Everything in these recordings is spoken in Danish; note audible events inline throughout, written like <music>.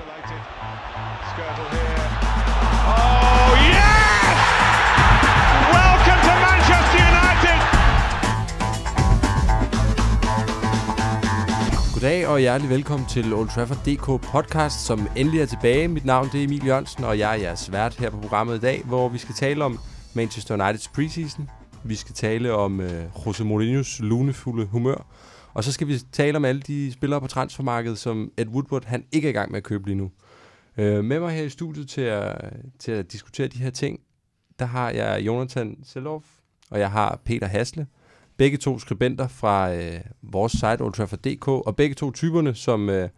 isolated. Skirtle here. Oh, yes! Welcome to Manchester United! Goddag og hjertelig velkommen til Old Trafford DK podcast, som endelig er tilbage. Mit navn det er Emil Jørgensen, og jeg er jeres vært her på programmet i dag, hvor vi skal tale om Manchester Uniteds preseason. Vi skal tale om øh, Jose Mourinho's lunefulde humør. Og så skal vi tale om alle de spillere på transfermarkedet, som Ed Woodward han ikke er i gang med at købe lige nu. Øh, med mig her i studiet til at, til at diskutere de her ting, der har jeg Jonathan Selov, og jeg har Peter Hasle. Begge to skribenter fra øh, vores site Old Trafford.dk, og begge to typerne, som øh,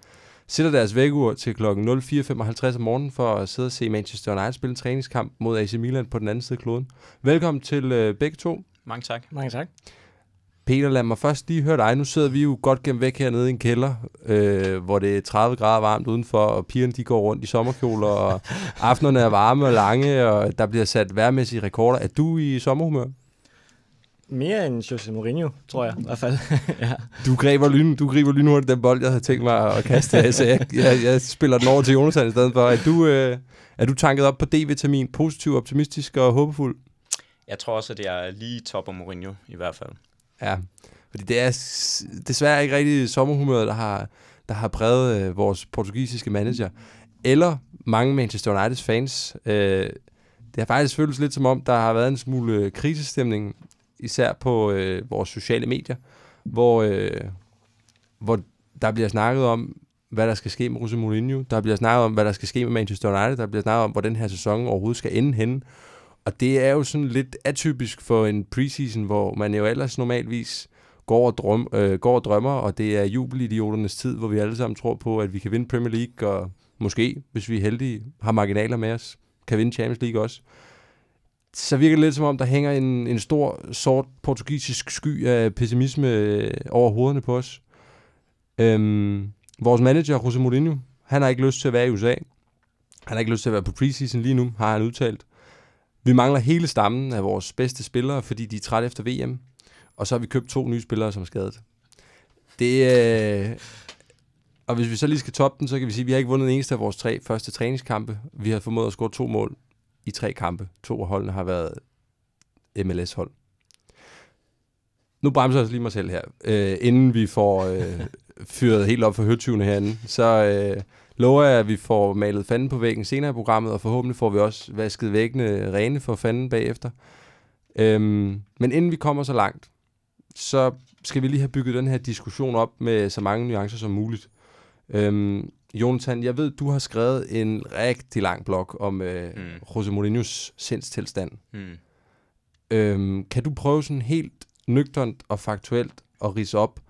sætter deres vækkeur til kl. 04.55 om morgenen for at sidde og se Manchester United spille en træningskamp mod AC Milan på den anden side af kloden. Velkommen til øh, begge to. Mange tak. Mange tak. Peter, lad mig først lige høre dig. Nu sidder vi jo godt gennem væk hernede i en kælder, øh, hvor det er 30 grader varmt udenfor, og pigerne de går rundt i sommerkjoler, og <laughs> aftenerne er varme og lange, og der bliver sat værmæssige rekorder. Er du i sommerhumør? Mere end Jose Mourinho, tror jeg i hvert fald. <laughs> ja. Du griber, lyn, du griber lynhurtigt den bold, jeg havde tænkt mig at kaste af, så jeg, jeg, jeg spiller den over til Jonathan i stedet for. Er du, øh, er du tanket op på D-vitamin, positiv, optimistisk og håbefuld? Jeg tror også, at det er lige top af Mourinho i hvert fald. Ja, fordi det er desværre ikke rigtig sommerhumøret, der har, der har præget øh, vores portugisiske manager. Eller mange Manchester Uniteds fans. Øh, det har faktisk føltes lidt som om, der har været en smule øh, krisestemning, især på øh, vores sociale medier, hvor, øh, hvor der bliver snakket om, hvad der skal ske med Jose Mourinho. Der bliver snakket om, hvad der skal ske med Manchester United. Der bliver snakket om, hvor den her sæson overhovedet skal ende henne. Og det er jo sådan lidt atypisk for en preseason, hvor man jo ellers normalvis går og, drøm, øh, går og drømmer, og det er jubelidioternes tid, hvor vi alle sammen tror på, at vi kan vinde Premier League, og måske, hvis vi er heldige, har marginaler med os, kan vinde Champions League også. Så virker det lidt som om, der hænger en, en stor, sort portugisisk sky af pessimisme øh, over hovederne på os. Øhm, vores manager, Jose Mourinho, han har ikke lyst til at være i USA. Han har ikke lyst til at være på preseason lige nu, har han udtalt. Vi mangler hele stammen af vores bedste spillere, fordi de er trætte efter VM. Og så har vi købt to nye spillere, som er skadet. Det øh, Og hvis vi så lige skal toppe den, så kan vi sige, at vi har ikke vundet en eneste af vores tre første træningskampe. Vi har formået at score to mål i tre kampe. To af holdene har været MLS-hold. Nu bremser jeg lige mig selv her. Øh, inden vi får øh, fyret helt op for høtyvene herinde, så øh, lover jeg, at vi får malet fanden på væggen senere i programmet, og forhåbentlig får vi også vasket væggene rene for fanden bagefter. Øhm, men inden vi kommer så langt, så skal vi lige have bygget den her diskussion op med så mange nuancer som muligt. Øhm, Jonathan, jeg ved, du har skrevet en rigtig lang blog om øh, Mm. mm. Jose Mourinho's sindstilstand. Hmm. Øhm, kan du prøve sådan helt nøgternt og faktuelt at rise op,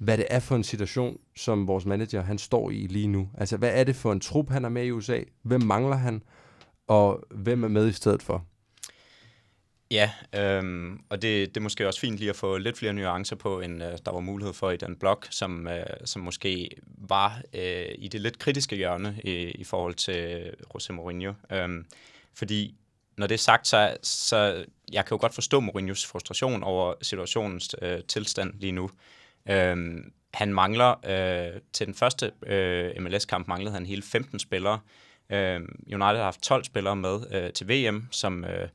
hvad det er for en situation, som vores manager han står i lige nu? Altså, hvad er det for en trup, han er med i USA? Hvem mangler han? Og hvem er med i stedet for? Ja, øhm, og det, det er måske også fint lige at få lidt flere nuancer på, end øh, der var mulighed for i den blog, som, øh, som måske var øh, i det lidt kritiske hjørne i, i forhold til Jose Mourinho. Øhm, fordi når det er sagt, så, så jeg kan jo godt forstå Mourinhos frustration over situationens øh, tilstand lige nu. Øhm, han mangler, øh, til den første øh, MLS-kamp manglede han hele 15 spillere. Øh, United har haft 12 spillere med øh, til VM, som øh,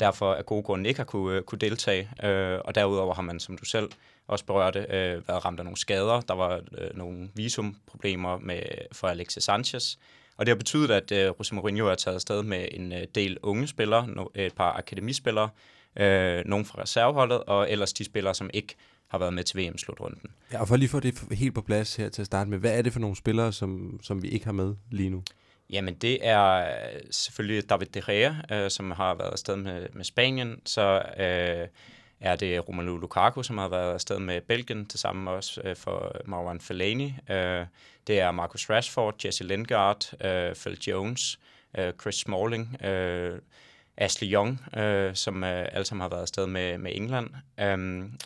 derfor af gode grunde ikke har kunne, øh, kunne deltage. Øh, og derudover har man, som du selv også berørte, øh, været ramt af nogle skader. Der var øh, nogle visumproblemer med, for Alexis Sanchez. Og det har betydet, at øh, Jose Mourinho er taget afsted med en øh, del unge spillere, no, et par akademispillere, øh, nogle fra reserveholdet, og ellers de spillere, som ikke har været med til VM-slutrunden. Ja, og for lige at få det helt på plads her til at starte med, hvad er det for nogle spillere, som, som vi ikke har med lige nu? Jamen, det er øh, selvfølgelig David De Gea, øh, som har været afsted med, med Spanien. Så øh, er det Romelu Lukaku, som har været afsted med Belgien, til sammen også øh, for Marwan Fellaini. Øh, det er Marcus Rashford, Jesse Lingard, øh, Phil Jones, øh, Chris Smalling, øh, Ashley Young, øh, som øh, alle sammen har været afsted med, med England. Um,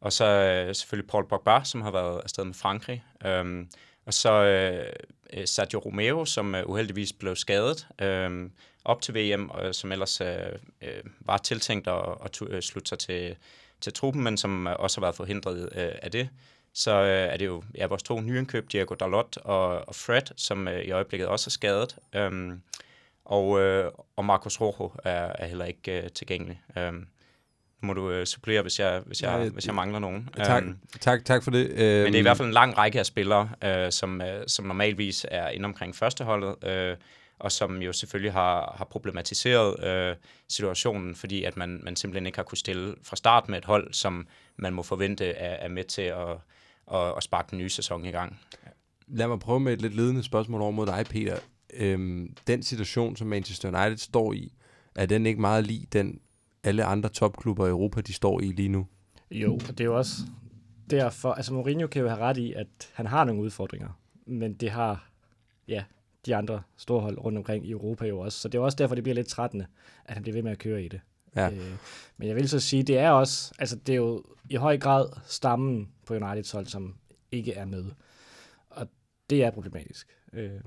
og så øh, selvfølgelig Paul Pogba, som har været afsted med Frankrig. Øhm, og så øh, øh Sergio Romero, som øh, uheldigvis blev skadet øh, op til VM, og øh, som ellers øh, øh, var tiltænkt at, at tu- øh, slutte sig til, til truppen, men som øh, også har været forhindret øh, af det. så øh, er det jo ja, vores to nyindkøb, Diego Dalot og, og Fred, som øh, i øjeblikket også er skadet. Øh, og, øh, og Marcos Rojo er, er heller ikke øh, tilgængelig. Øh, må du øh, supplere, hvis jeg, hvis, jeg, Nej, hvis jeg mangler nogen. Tak, Øhm, tak, tak for det. Øhm, men det er i hvert fald en lang række af spillere, øh, som, øh, som normalvis er inde omkring førsteholdet, øh, og som jo selvfølgelig har, har problematiseret øh, situationen, fordi at man, man simpelthen ikke har kunne stille fra start med et hold, som man må forvente er, er med til at, at, at sparke den nye sæson i gang. Lad mig prøve med et lidt ledende spørgsmål over mod dig, Peter. Øhm, den situation, som Manchester United står i, er den ikke meget lig den alle andre topklubber i Europa, de står i lige nu? Jo, og det er jo også derfor, altså Mourinho kan jo have ret i, at han har nogle udfordringer, men det har, ja, de andre store hold rundt omkring i Europa jo også. Så det er også derfor, det bliver lidt trættende, at han bliver ved med at køre i det. Ja. Øh, men jeg vil så sige, det er også, altså det er jo i høj grad stammen på Uniteds hold, som ikke er med. Og det er problematisk. Øh,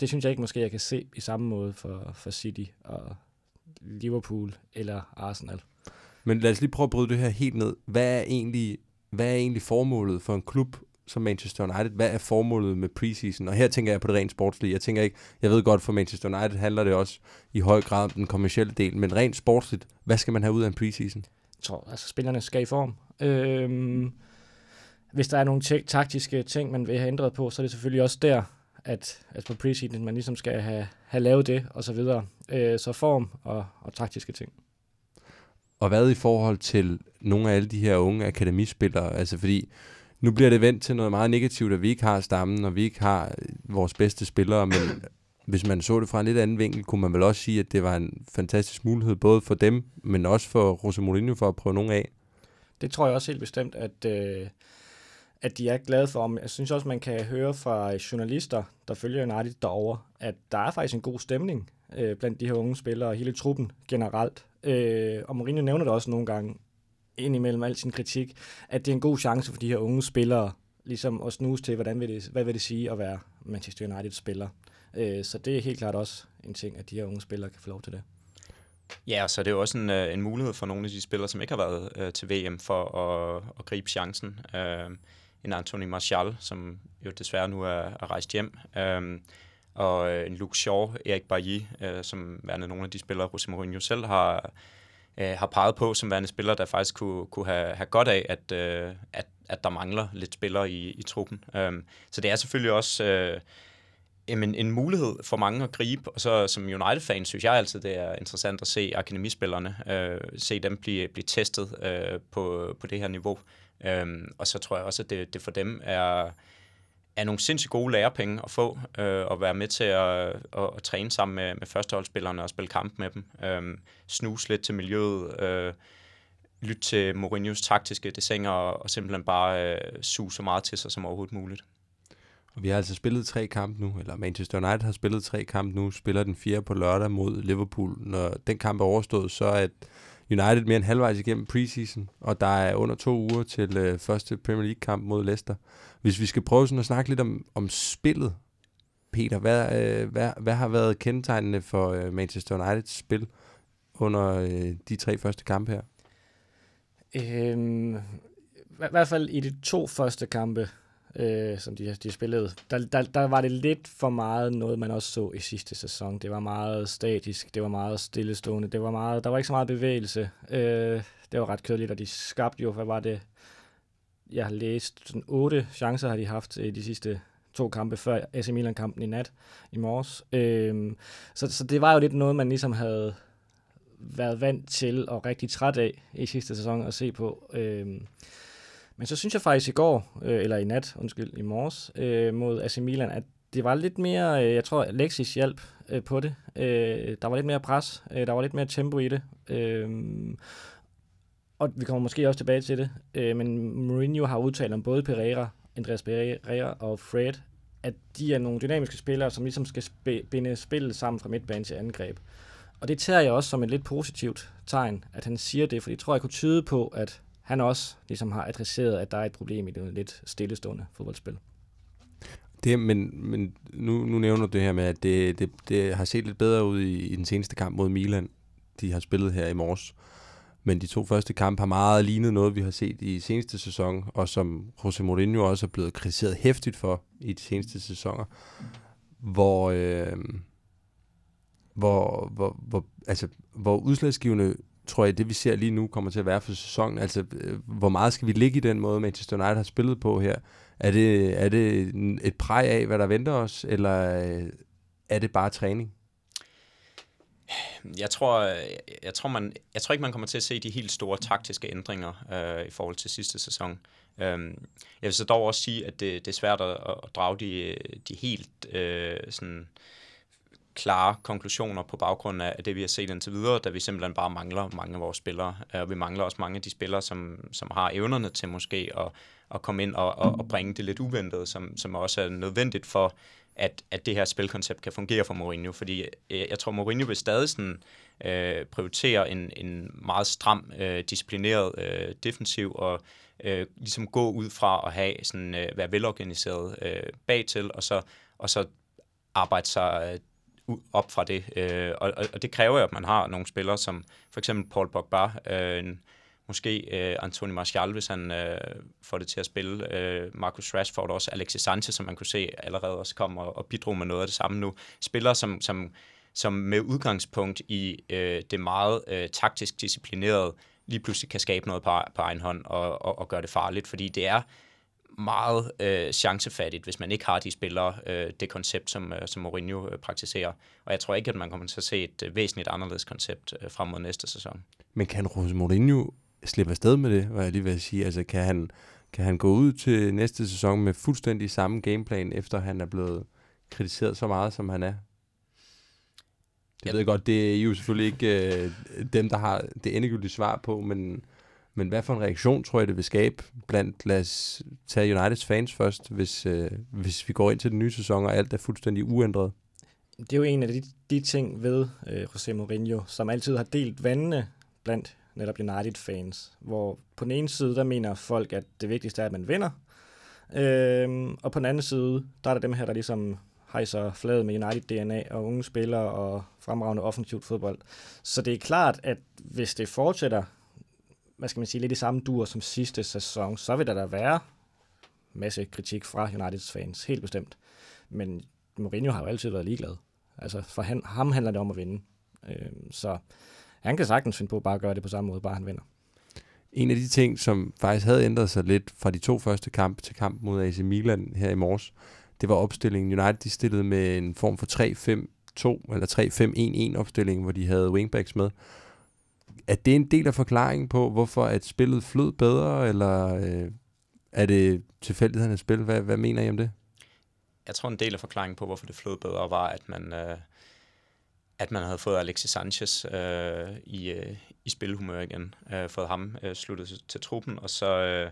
det synes jeg ikke måske, jeg kan se i samme måde for, for City og Liverpool eller Arsenal. Men lad os lige prøve at bryde det her helt ned. Hvad er egentlig, hvad er egentlig formålet for en klub som Manchester United? Hvad er formålet med preseason? Og her tænker jeg på det rent sportslige. Jeg tænker ikke, jeg ved godt, for Manchester United handler det også i høj grad om den kommercielle del, men rent sportsligt, hvad skal man have ud af en preseason? Jeg tror, altså spillerne skal i form. Øhm, hvis der er nogle te- taktiske ting, man vil have ændret på, så er det selvfølgelig også der, at, at på preseason, man ligesom skal have, have lavet det, og så videre. Øh, så form og, og taktiske ting. Og hvad i forhold til nogle af alle de her unge akademispillere? Altså fordi, nu bliver det vendt til noget meget negativt, at vi ikke har stammen, og vi ikke har øh, vores bedste spillere, men <clears throat> hvis man så det fra en lidt anden vinkel, kunne man vel også sige, at det var en fantastisk mulighed, både for dem, men også for Jose Mourinho for at prøve nogle af. Det tror jeg også helt bestemt, at, øh, at de er glade for. Jeg synes også, man kan høre fra journalister, der følger United derovre, at der er faktisk en god stemning øh, blandt de her unge spillere og hele truppen generelt. Øh, og Mourinho nævner det også nogle gange, indimellem al sin kritik, at det er en god chance for de her unge spillere ligesom at snuse til, hvordan vil det, hvad vil det sige at være Manchester United-spiller. Øh, så det er helt klart også en ting, at de her unge spillere kan få lov til det. Ja, og så er det jo også en, øh, en mulighed for nogle af de spillere, som ikke har været øh, til VM, for at, at gribe chancen. Øh, en Anthony Martial, som jo desværre nu er, er rejst hjem, øh, og øh, en Luke Shaw, Erik Bailly, øh, som værende nogle af de spillere, José Mourinho selv har, øh, har peget på, som værende spillere, der faktisk kunne, kunne have, have godt af, at, øh, at, at der mangler lidt spillere i, i truppen. Um, så det er selvfølgelig også... Øh, Jamen, en mulighed for mange at gribe, og så som United-fan synes jeg altid, det er interessant at se akademispillerne, øh, se dem blive, blive testet øh, på, på det her niveau. Um, og så tror jeg også, at det, det for dem er, er nogle sindssygt gode lærepenge at få, øh, og være med til at, at, at træne sammen med, med førsteholdsspillerne og spille kamp med dem. Øh, snuse lidt til miljøet, øh, lytte til Mourinhos taktiske desinger, og, og simpelthen bare øh, suge så meget til sig som overhovedet muligt. Og vi har altså spillet tre kampe nu, eller Manchester United har spillet tre kampe nu, spiller den fjerde på lørdag mod Liverpool. Når den kamp er overstået, så er United mere end halvvejs igennem preseason, og der er under to uger til øh, første Premier League-kamp mod Leicester. Hvis vi skal prøve sådan at snakke lidt om, om spillet, Peter, hvad, øh, hvad, hvad har været kendetegnende for øh, Manchester Uniteds spil under øh, de tre første kampe her? Øhm, I hvert fald i de to første kampe, øh, som de, de spillede, der, der, der var det lidt for meget noget, man også så i sidste sæson. Det var meget statisk, det var meget stillestående, det var meget, der var ikke så meget bevægelse. Øh, det var ret kedeligt, og de skabte jo, hvad var det, jeg har læst, sådan otte chancer har de haft i de sidste to kampe før AC Milan-kampen i nat, i morges. Øh, så, så det var jo lidt noget, man ligesom havde været vant til og rigtig træt af i sidste sæson at se på. Øh, men så synes jeg faktisk i går, øh, eller i nat, undskyld, i morges, øh, mod AC Milan, at det var lidt mere, øh, jeg tror, Alexis hjælp øh, på det. Øh, der var lidt mere pres, øh, der var lidt mere tempo i det. Øh, og vi kommer måske også tilbage til det, øh, men Mourinho har udtalt om både Pereira, Andreas Pereira og Fred, at de er nogle dynamiske spillere, som ligesom skal sp- binde spillet sammen fra midtbane til angreb. Og det tager jeg også som et lidt positivt tegn, at han siger det, for det tror jeg kunne tyde på, at han også ligesom har adresseret, at der er et problem i det lidt stillestående fodboldspil. Det, men men nu, nu nævner du det her med, at det, det, det har set lidt bedre ud i, i den seneste kamp mod Milan, de har spillet her i morges. men de to første kampe har meget lignet noget, vi har set i seneste sæson, og som Jose Mourinho også er blevet kritiseret hæftigt for i de seneste sæsoner, hvor, øh, hvor, hvor, hvor, altså, hvor udslagsgivende tror jeg, det vi ser lige nu kommer til at være for sæsonen. Altså, øh, hvor meget skal vi ligge i den måde, Manchester United har spillet på her? Er det, er det et præg af, hvad der venter os, eller øh, er det bare træning? Jeg tror, øh, jeg, tror man, jeg tror ikke, man kommer til at se de helt store taktiske ændringer øh, i forhold til sidste sæson. Øhm, jeg vil så dog også sige, at det, det er svært at, at drage de, de helt øh, sådan, klare konklusioner på baggrund af det, vi har set indtil videre, da vi simpelthen bare mangler mange af vores spillere. Øh, og vi mangler også mange af de spillere, som, som har evnerne til måske at, at komme ind og, og, og bringe det lidt uventede, som, som også er nødvendigt for, at, at det her spilkoncept kan fungere for Mourinho. Fordi jeg, jeg tror, Mourinho vil stadig sådan, øh, prioritere en, en meget stram, øh, disciplineret øh, defensiv og øh, ligesom gå ud fra at have sådan, øh, være velorganiseret øh, bagtil, og så, og så arbejde sig øh, op fra det. Øh, og, og det kræver jo, at man har nogle spillere, som for eksempel Paul Pogba, øh, en, måske øh, Anthony Martial, hvis han øh, får det til at spille, øh, Marcus Rashford også, Alexis Sanchez, som man kunne se allerede også komme og, og bidrog med noget af det samme nu. Spillere, som, som, som med udgangspunkt i øh, det meget øh, taktisk disciplinerede, lige pludselig kan skabe noget på, e-, på egen hånd og, og, og gøre det farligt, fordi det er meget øh, chancefattigt, hvis man ikke har de spillere, øh, det koncept, som, øh, som Mourinho øh, praktiserer. Og jeg tror ikke, at man kommer til at se et øh, væsentligt anderledes koncept øh, frem mod næste sæson. Men kan Jose Mourinho slippe afsted med det, hvad jeg lige vil sige? Altså, kan han, kan han gå ud til næste sæson med fuldstændig samme gameplan, efter han er blevet kritiseret så meget, som han er? Jeg ved godt, det er jo selvfølgelig ikke øh, dem, der har det endegyldige svar på, men, men hvad for en reaktion tror jeg, det vil skabe blandt, lad os tage Uniteds fans først, hvis, øh, hvis vi går ind til den nye sæson, og alt er fuldstændig uændret? Det er jo en af de, de ting ved øh, José Mourinho, som altid har delt vandene blandt netop United-fans, hvor på den ene side, der mener folk, at det vigtigste er, at man vinder, øh, og på den anden side, der er der dem her, der ligesom hejser flaget med United-DNA og unge spillere og fremragende offensivt fodbold. Så det er klart, at hvis det fortsætter, hvad skal man sige, lidt i samme dur som sidste sæson, så vil der da være masse kritik fra Uniteds fans, helt bestemt. Men Mourinho har jo altid været ligeglad. Altså for han, ham handler det om at vinde. Øh, så han kan sagtens finde på bare at gøre det på samme måde, bare han vinder. En af de ting, som faktisk havde ændret sig lidt fra de to første kampe til kamp mod AC Milan her i morges, det var opstillingen. United de stillede med en form for 3-5-2 eller 3-5-1-1 opstilling, hvor de havde wingbacks med. Er det en del af forklaringen på, hvorfor at spillet flød bedre, eller øh, er det tilfældighedernes spil? Hvad, hvad mener I om det? Jeg tror, en del af forklaringen på, hvorfor det flød bedre, var, at man, øh, at man havde fået Alexis Sanchez øh, i, øh, i spilhumør igen. Øh, fået ham øh, sluttet til, til truppen, og så... Øh,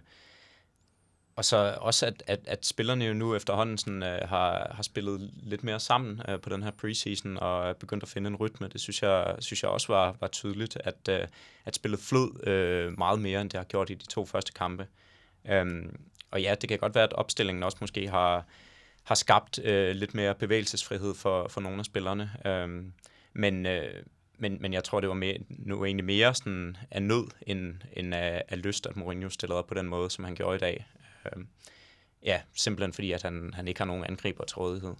og så også, at, at, at spillerne jo nu efterhånden sådan, øh, har, har spillet lidt mere sammen øh, på den her preseason, og er begyndt at finde en rytme. Det synes jeg, synes jeg også var, var tydeligt, at, øh, at spillet flød øh, meget mere, end det har gjort i de to første kampe. Øhm, og ja, det kan godt være, at opstillingen også måske har, har skabt øh, lidt mere bevægelsesfrihed for, for nogle af spillerne. Øhm, men, øh, men, men jeg tror, det var mere, nu egentlig mere sådan af nød, end, end af, af lyst, at Mourinho stillede op på den måde, som han gjorde i dag. Øh, ja, simpelthen fordi, at han, han ikke har nogen angriber til rådighed.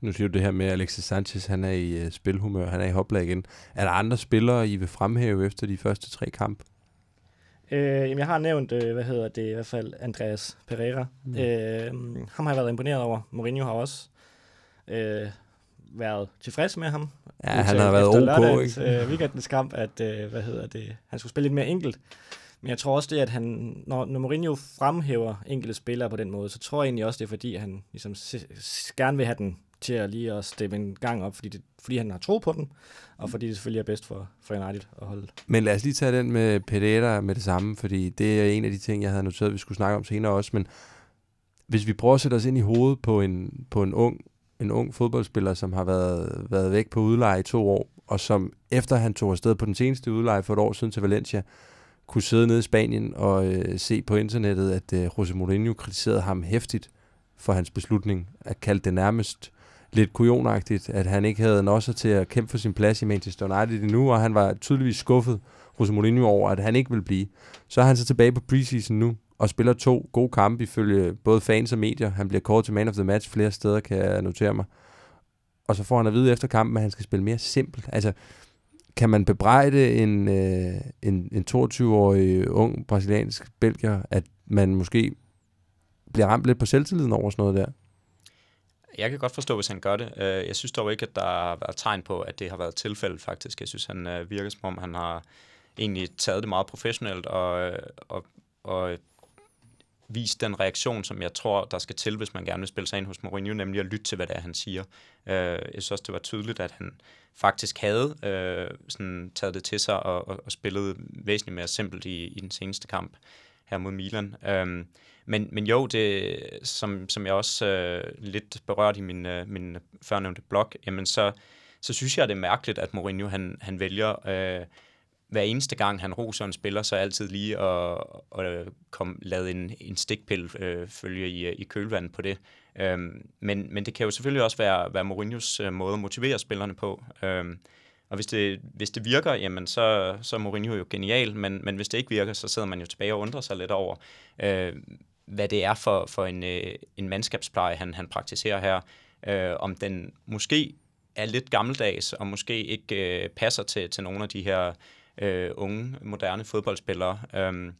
Nu siger du det her med, at Alexis Sanchez han er i uh, spilhumør, han er i hoplag igen. Er der andre spillere, I vil fremhæve efter de første tre kampe? Øh, jamen, jeg har nævnt, øh, hvad hedder det, i hvert fald Andreas Pereira. Mm. Øh, ham har jeg været imponeret over. Mourinho har også øh, været tilfreds med ham. Ja, han har været ok, lørdagens, ikke? Øh, weekendens kamp, at, øh, hvad hedder det, han skulle spille lidt mere enkelt. Men jeg tror også det, at han, når, når Mourinho fremhæver enkelte spillere på den måde, så tror jeg egentlig også, det er fordi, han ligesom gerne vil have den til at lige at steppe en gang op, fordi, det, fordi han har tro på den, og fordi det selvfølgelig er bedst for, for United at holde. Men lad os lige tage den med Pereira med det samme, fordi det er en af de ting, jeg havde noteret, vi skulle snakke om senere også, men hvis vi prøver at sætte os ind i hovedet på en, på en ung en ung fodboldspiller, som har været, været væk på udleje i to år, og som efter han tog afsted på den seneste udleje for et år siden til Valencia, kunne sidde nede i Spanien og øh, se på internettet, at øh, Jose Mourinho kritiserede ham hæftigt for hans beslutning, at kalde det nærmest lidt kujonagtigt, at han ikke havde også til at kæmpe for sin plads i Manchester United endnu, og han var tydeligvis skuffet Jose Mourinho over, at han ikke vil blive. Så er han så tilbage på preseason nu, og spiller to gode kampe ifølge både fans og medier. Han bliver kåret til man of the match flere steder, kan jeg notere mig. Og så får han at vide efter kampen, at han skal spille mere simpelt. Altså, kan man bebrejde en, øh, en, en 22-årig ung brasiliansk belgier, at man måske bliver ramt lidt på selvtilliden over sådan noget der? Jeg kan godt forstå, hvis han gør det. Øh, jeg synes dog ikke, at der har været tegn på, at det har været tilfældet faktisk. Jeg synes, han øh, virker som om, han har egentlig taget det meget professionelt og, øh, og, og vist den reaktion, som jeg tror, der skal til, hvis man gerne vil spille sig ind hos Mourinho, nemlig at lytte til, hvad det er, han siger. Øh, jeg synes også, det var tydeligt, at han faktisk havde øh, sådan taget det til sig og, og, og spillet væsentligt mere simpelt i, i den seneste kamp her mod Milan. Øhm, men, men jo, det, som, som jeg også øh, lidt berørte i min, øh, min førnævnte blog, jamen så, så synes jeg, det er mærkeligt, at Mourinho han, han vælger øh, hver eneste gang, han roser en spiller, så altid lige at, at komme, lade en, en stikpille øh, følge i, i kølvandet på det. Øhm, men, men det kan jo selvfølgelig også være, være Mourinhos øh, måde at motivere spillerne på. Øhm, og hvis det, hvis det virker, jamen så, så er Mourinho jo genial, men, men hvis det ikke virker, så sidder man jo tilbage og undrer sig lidt over, øh, hvad det er for, for en, øh, en mandskabspleje, han, han praktiserer her. Øh, om den måske er lidt gammeldags, og måske ikke øh, passer til, til nogle af de her øh, unge, moderne fodboldspillere. Øh,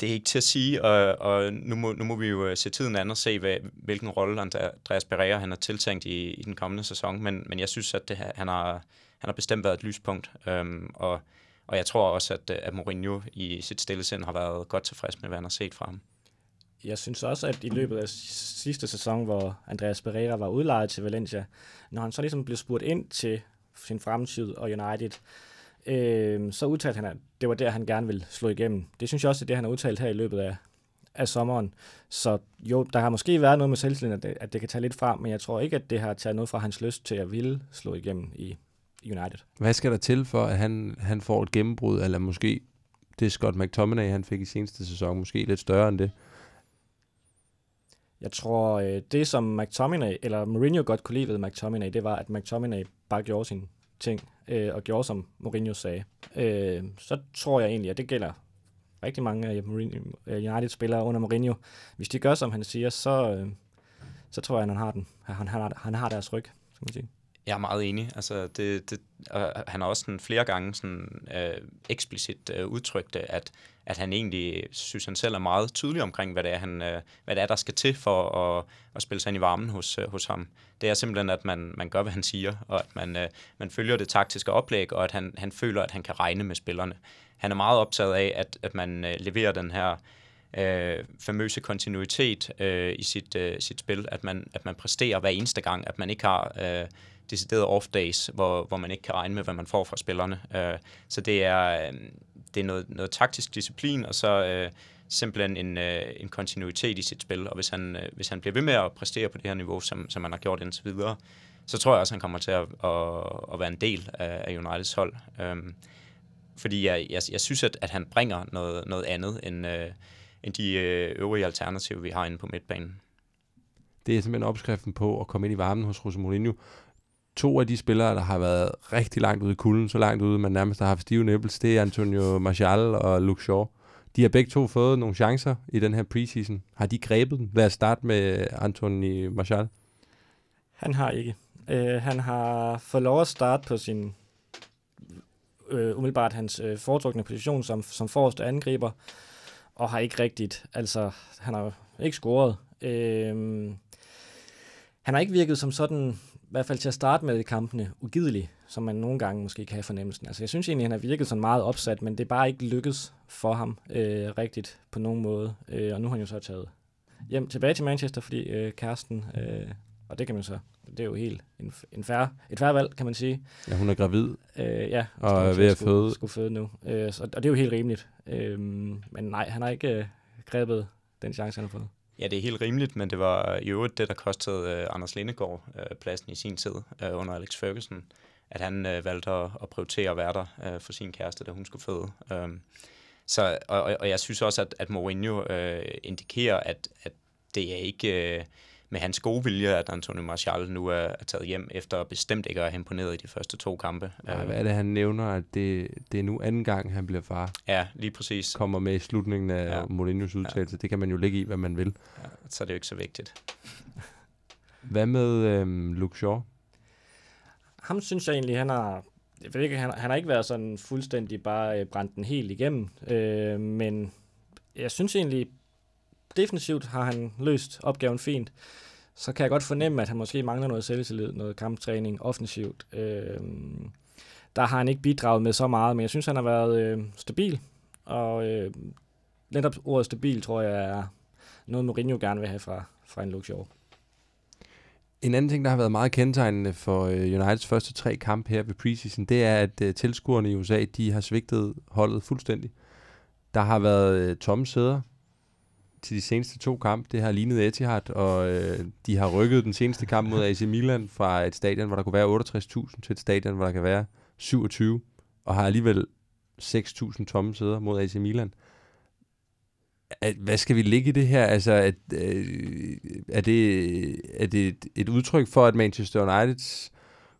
det er ikke til at sige, og, og nu, må, nu må vi jo øh, se tiden an og se, hvad, hvilken rolle Andreas Pereira han har tiltænkt i, i den kommende sæson, men, men jeg synes, at det, han, har, han har bestemt været et lyspunkt, øhm, og og jeg tror også, at, at Mourinho i sit stillesind har været godt tilfreds med, hvad han har set fra ham. Jeg synes også, at i løbet af sidste sæson, hvor Andreas Pereira var udlejet til Valencia, når han så ligesom blev spurgt ind til sin fremtid og United, øh, så udtalte han, at det var der, han gerne ville slå igennem. Det synes jeg også, er det, han har udtalt her i løbet af, af sommeren. Så jo, der har måske været noget med selvtilliden, at det, at det kan tage lidt fra, men jeg tror ikke, at det har taget noget fra hans lyst til at ville slå igennem i United. Hvad skal der til for, at han, han får et gennembrud, eller måske det Scott McTominay, han fik i seneste sæson, måske lidt større end det? Jeg tror, øh, det som McTominay, eller Mourinho godt kunne lide ved McTominay, det var, at McTominay bare gjorde sine ting, øh, og gjorde som Mourinho sagde. Øh, så tror jeg egentlig, at det gælder rigtig mange af øh, United-spillere under Mourinho. Hvis de gør, som han siger, så, øh, så tror jeg, at han har, den. Han, han, har, han har deres ryg, skal man sige. Jeg er meget enig. Altså, det, det, og han har også sådan flere gange sådan, øh, eksplicit øh, udtrykt at, at han egentlig synes, han selv er meget tydelig omkring, hvad det er, han, øh, hvad det er der skal til for at, at spille sig ind i varmen hos, øh, hos ham. Det er simpelthen, at man, man gør, hvad han siger, og at man, øh, man følger det taktiske oplæg, og at han, han føler, at han kan regne med spillerne. Han er meget optaget af, at, at man øh, leverer den her øh, famøse kontinuitet øh, i sit, øh, sit spil, at man, at man præsterer hver eneste gang, at man ikke har... Øh, deciderede off-days, hvor, hvor man ikke kan regne med, hvad man får fra spillerne. Øh, så det er, øh, det er noget, noget taktisk disciplin, og så øh, simpelthen en, øh, en kontinuitet i sit spil. Og hvis han, øh, hvis han bliver ved med at præstere på det her niveau, som, som han har gjort indtil videre, så tror jeg også, han kommer til at, at, at være en del af, af Uniteds hold. Um, fordi jeg, jeg, jeg synes, at, at han bringer noget, noget andet end, øh, end de øh, øvrige alternativer, vi har inde på midtbanen. Det er simpelthen opskriften på at komme ind i varmen hos Jose Mourinho to af de spillere, der har været rigtig langt ude i kulden, så langt ude, man nærmest har haft stive nipples, det er Antonio Martial og Luke Shaw. De har begge to fået nogle chancer i den her preseason. Har de grebet dem? Lad os starte med Anthony Martial. Han har ikke. Øh, han har fået lov at starte på sin øh, umiddelbart hans øh, foretrukne position som, som forreste angriber, og har ikke rigtigt, altså han har ikke scoret. Øh, han har ikke virket som sådan hvert fald til at starte med i kampene, ugidelig, som man nogle gange måske kan have fornemmelsen. Altså, jeg synes egentlig, han har virket sådan meget opsat, men det er bare ikke lykkedes for ham øh, rigtigt på nogen måde. Øh, og nu har han jo så taget hjem tilbage til Manchester, fordi øh, kæresten, øh, og det kan man så, det er jo helt en, en færre, et færre valg, kan man sige. Ja, hun er gravid. Øh, ja, og er ved at føde. Skulle føde nu. Øh, så, og det er jo helt rimeligt. Øh, men nej, han har ikke øh, grebet den chance, han har fået. Ja, det er helt rimeligt, men det var i øvrigt det, der kostede uh, Anders Lindegård uh, øh, pladsen i sin tid uh, under Alex Ferguson, at han uh, valgte at, at prioritere at være der uh, for sin kæreste, da hun skulle føde. Um, så, og, og jeg synes også, at, at Mourinho uh, indikerer, at, at det er ikke uh, med hans gode vilje, at Antonio Martial nu er, er taget hjem, efter bestemt ikke at have imponeret i de første to kampe. Ja, hvad er det, han nævner, at det, det er nu anden gang, han bliver far? Ja, lige præcis. Kommer med i slutningen af ja. Mourinho's udtalelse. Ja. Det kan man jo lægge i, hvad man vil. Ja, så er det jo ikke så vigtigt. <laughs> hvad med øhm, Luke Shaw? Ham synes jeg egentlig, han har jeg ved ikke, han, han har ikke været sådan fuldstændig bare øh, brændt den helt igennem, øh, men jeg synes egentlig, defensivt har han løst opgaven fint. Så kan jeg godt fornemme, at han måske mangler noget selvtillid, noget kamptræning, offensivt. Øh, der har han ikke bidraget med så meget, men jeg synes, han har været øh, stabil. Og øh, netop ordet stabil, tror jeg, er noget, Mourinho gerne vil have fra, fra en Luke En anden ting, der har været meget kendetegnende for øh, Uniteds første tre kampe her ved preseason, det er, at øh, tilskuerne i USA, de har svigtet holdet fuldstændig. Der har været øh, tomme sæder til de seneste to kampe. Det har lignet Etihad, og øh, de har rykket den seneste kamp mod AC Milan fra et stadion, hvor der kunne være 68.000, til et stadion, hvor der kan være 27, og har alligevel 6.000 tomme sæder mod AC Milan. At, hvad skal vi ligge i det her? Altså, at, øh, er, det, er det et, et udtryk for, at Manchester Uniteds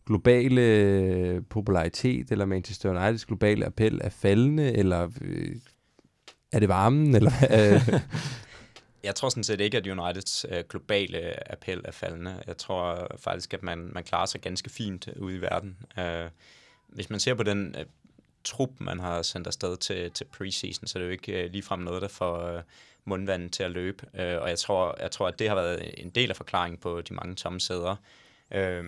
globale popularitet, eller Manchester Uniteds globale appel er faldende, eller øh, er det varmen? Eller, øh? <laughs> <laughs> jeg tror sådan set ikke, at Uniteds øh, globale appel er faldende. Jeg tror faktisk, at man, man klarer sig ganske fint ude i verden. Øh, hvis man ser på den øh, trup, man har sendt afsted til, til preseason, så er det jo ikke øh, ligefrem noget, der får øh, mundvandet til at løbe. Øh, og jeg tror, jeg tror, at det har været en del af forklaringen på de mange tomme sæder. Øh,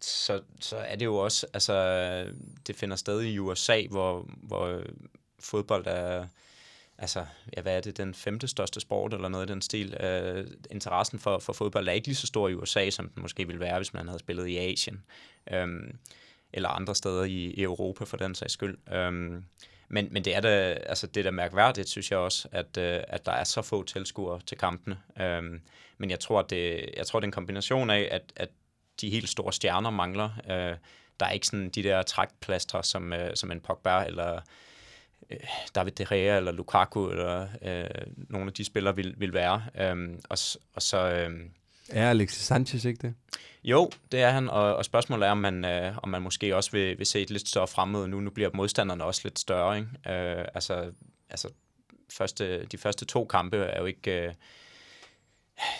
så, så er det jo også, altså, det finder sted i USA, hvor, hvor fodbold er altså, ja, hvad er det, den femte største sport, eller noget i den stil. Øh, interessen for, for fodbold er ikke lige så stor i USA, som den måske ville være, hvis man havde spillet i Asien, um, eller andre steder i, i Europa, for den sags skyld. Um, men, men det er da, altså det der mærkværdigt, synes jeg også, at, øh, at der er så få tilskuere til kampene. Øhm, men jeg tror, det, jeg tror, det er en kombination af, at, at de helt store stjerner mangler. Øh, der er ikke sådan de der trækplastre, som, øh, som en Pogba eller David De Gea eller Lukaku eller øh, nogle af de spillere vil, vil være. Øhm, og, og så... Øh, er Alexis Sanchez ikke det? Jo, det er han, og, og spørgsmålet er, om man, øh, om man måske også vil, vil se et lidt større fremmøde nu. Nu bliver modstanderne også lidt større. Ikke? Øh, altså, altså første, de første to kampe er jo ikke... Øh,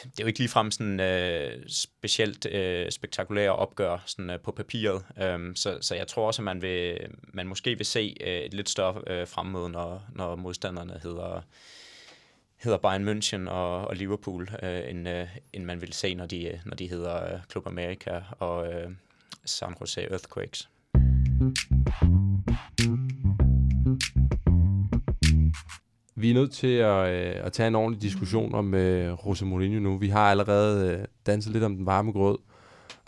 det er jo ikke ligefrem sådan øh, specielt øh, spektakulære opgør sådan, øh, på papiret. øhm, så, så jeg tror også, at man, vil, man måske vil se øh, et lidt større øh, fremmøde, når, når modstanderne hedder, hedder Bayern München og, og Liverpool, øh, end, øh, end man vil se, når de, når de hedder øh, Club America og øh, San Jose Earthquakes. Vi er nødt til at, øh, at tage en ordentlig diskussion om øh, Jose Mourinho nu. Vi har allerede øh, danset lidt om den varme grød,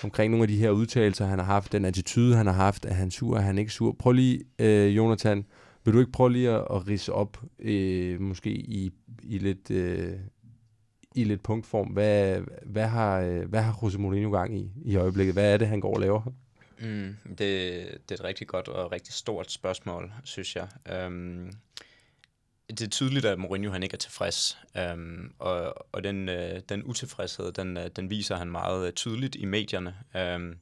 omkring nogle af de her udtalelser, han har haft, den attitude, han har haft, at han sur, er han ikke sur. Prøv lige, øh, Jonathan, vil du ikke prøve lige at, at rise op, øh, måske i, i lidt... Øh, i lidt punktform. Hvad, hvad, har, øh, hvad har Jose Mourinho gang i i øjeblikket? Hvad er det, han går og laver? Mm, det, det er et rigtig godt og rigtig stort spørgsmål, synes jeg. Øhm, det er tydeligt, at Mourinho han ikke er tilfreds, øhm, og, og den, øh, den utilfredshed, den, øh, den viser han meget øh, tydeligt i medierne. Øhm,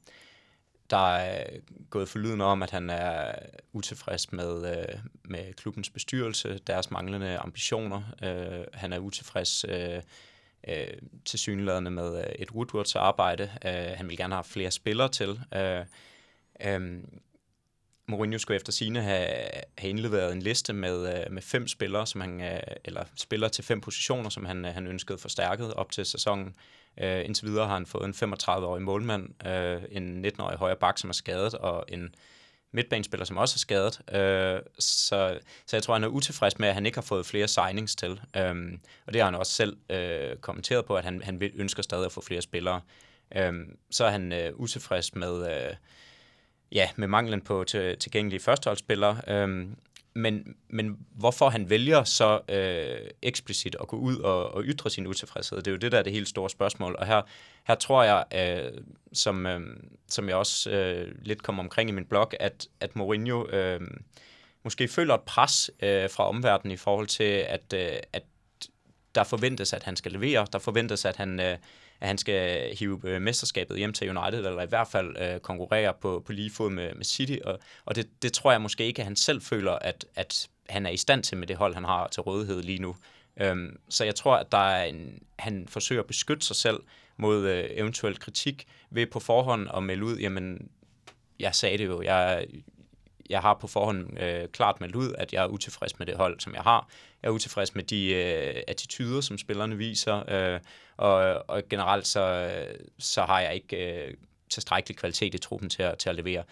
der er gået forlyden om, at han er utilfreds med, øh, med klubbens bestyrelse, deres manglende ambitioner. Øh, han er utilfreds øh, øh, til synlædende med øh, et Woodwards arbejde. Øh, han vil gerne have flere spillere til. Øh, øh, Mourinho skulle efter sine have, have indleveret en liste med, øh, med fem spillere, som han, øh, eller spillere til fem positioner, som han, øh, han ønskede forstærket op til sæsonen. Uh, indtil videre har han fået en 35-årig målmand, uh, en 19-årig højre bak, som er skadet, og en midtbanespiller, som også er skadet. Uh, så, så jeg tror, han er utilfreds med, at han ikke har fået flere signings til. Um, og det har han også selv uh, kommenteret på, at han, han ønsker stadig at få flere spillere. Um, så er han uh, utilfreds med... Uh, ja, med manglen på til, tilgængelige førsteholdsspillere. Øhm, men, men hvorfor han vælger så øh, eksplicit at gå ud og, og ytre sin utilfredshed, det er jo det, der er det helt store spørgsmål. Og her, her tror jeg, øh, som, øh, som jeg også øh, lidt kom omkring i min blog, at, at Mourinho øh, måske føler et pres øh, fra omverdenen i forhold til, at, øh, at der forventes, at han skal levere. Der forventes, at han, øh, at han skal hive øh, mesterskabet hjem til United, eller i hvert fald øh, konkurrere på, på lige fod med, med City. Og, og det, det tror jeg måske ikke, at han selv føler, at, at han er i stand til med det hold, han har til rådighed lige nu. Øhm, så jeg tror, at der er en, han forsøger at beskytte sig selv mod øh, eventuel kritik ved på forhånd at melde ud, jamen, jeg sagde det jo, jeg, jeg har på forhånd øh, klart meldt ud, at jeg er utilfreds med det hold, som jeg har. Er utilfreds med de øh, attityder, som spillerne viser, øh, og, og generelt så, så har jeg ikke øh, tilstrækkelig kvalitet i truppen til at, til at levere.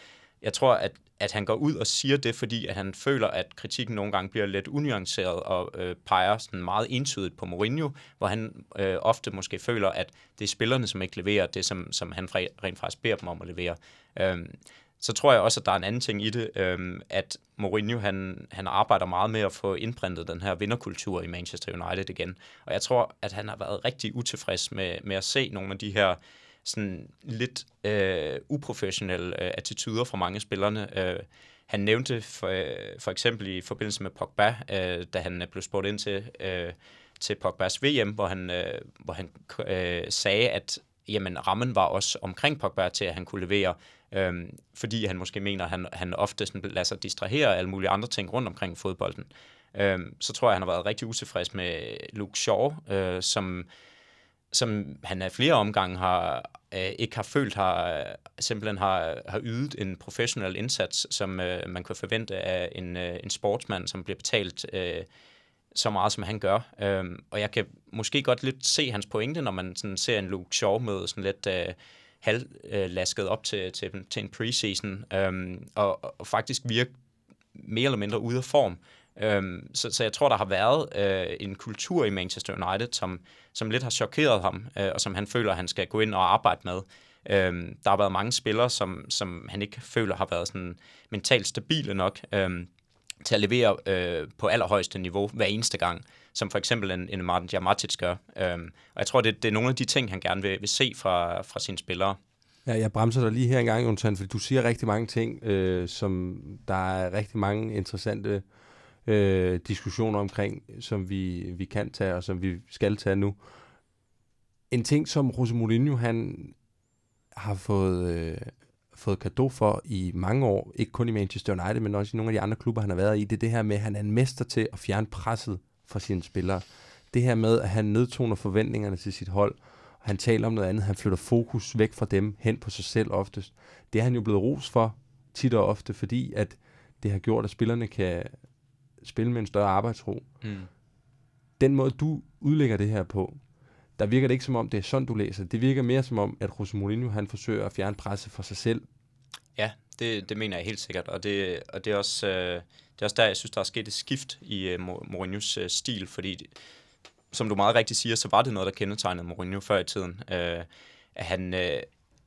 Jeg tror, at, at han går ud og siger det, fordi at han føler, at kritikken nogle gange bliver lidt unuanceret og øh, peger sådan meget entydigt på Mourinho, hvor han øh, ofte måske føler, at det er spillerne, som ikke leverer det, som, som han rent faktisk beder dem om at levere. Øhm, så tror jeg også, at der er en anden ting i det, øhm, at Mourinho han, han arbejder meget med at få indprintet den her vinderkultur i Manchester United igen. Og jeg tror, at han har været rigtig utilfreds med, med at se nogle af de her sådan lidt øh, uprofessionelle øh, attityder fra mange spillerne. Øh, han nævnte for, øh, for eksempel i forbindelse med Pogba, øh, da han blev spurgt ind til, øh, til Pogbas VM, hvor han, øh, hvor han øh, sagde, at jamen, rammen var også omkring Pogba til, at han kunne levere, øhm, fordi han måske mener, at han, han ofte sådan lader sig distrahere af alle mulige andre ting rundt omkring fodbolden. Øhm, så tror jeg, at han har været rigtig utilfreds med Luke Shaw, øh, som, som han af flere omgange har, øh, ikke har følt, har, simpelthen har, har ydet en professionel indsats, som øh, man kunne forvente af en, øh, en sportsmand, som bliver betalt øh, så meget, som han gør. Øhm, og jeg kan måske godt lidt se hans pointe, når man sådan ser en Luke Shaw med sådan lidt øh, halvlasket op til, til, til en preseason, øhm, og, og faktisk virke mere eller mindre ude af form. Øhm, så, så jeg tror, der har været øh, en kultur i Manchester United, som, som lidt har chokeret ham, øh, og som han føler, han skal gå ind og arbejde med. Øhm, der har været mange spillere, som, som han ikke føler har været sådan mentalt stabile nok. Øhm, til at levere øh, på allerhøjeste niveau hver eneste gang, som for eksempel en, en Martin Jamatic gør. Øhm, og jeg tror, det, det er nogle af de ting, han gerne vil, vil se fra, fra sine spillere. Ja, jeg bremser dig lige her en gang, Jonathan, fordi du siger rigtig mange ting, øh, som der er rigtig mange interessante øh, diskussioner omkring, som vi, vi kan tage, og som vi skal tage nu. En ting, som Jose Mourinho, han har fået, øh, fået kado for i mange år, ikke kun i Manchester United, men også i nogle af de andre klubber, han har været i, det er det her med, at han er en mester til at fjerne presset fra sine spillere. Det her med, at han nedtoner forventningerne til sit hold, og han taler om noget andet, han flytter fokus væk fra dem, hen på sig selv oftest. Det er han jo blevet ros for, tit og ofte, fordi at det har gjort, at spillerne kan spille med en større arbejdsro. Mm. Den måde, du udlægger det her på, der virker det ikke som om, det er sådan, du læser. Det virker mere som om, at Jose Mourinho, han forsøger at fjerne presset for sig selv. Ja, det, det mener jeg helt sikkert, og det, og det, er også, øh, det er også der, jeg synes, der er sket et skift i øh, Mourinhos øh, stil, fordi som du meget rigtigt siger, så var det noget, der kendetegnede Mourinho før i tiden. Øh, at han, øh,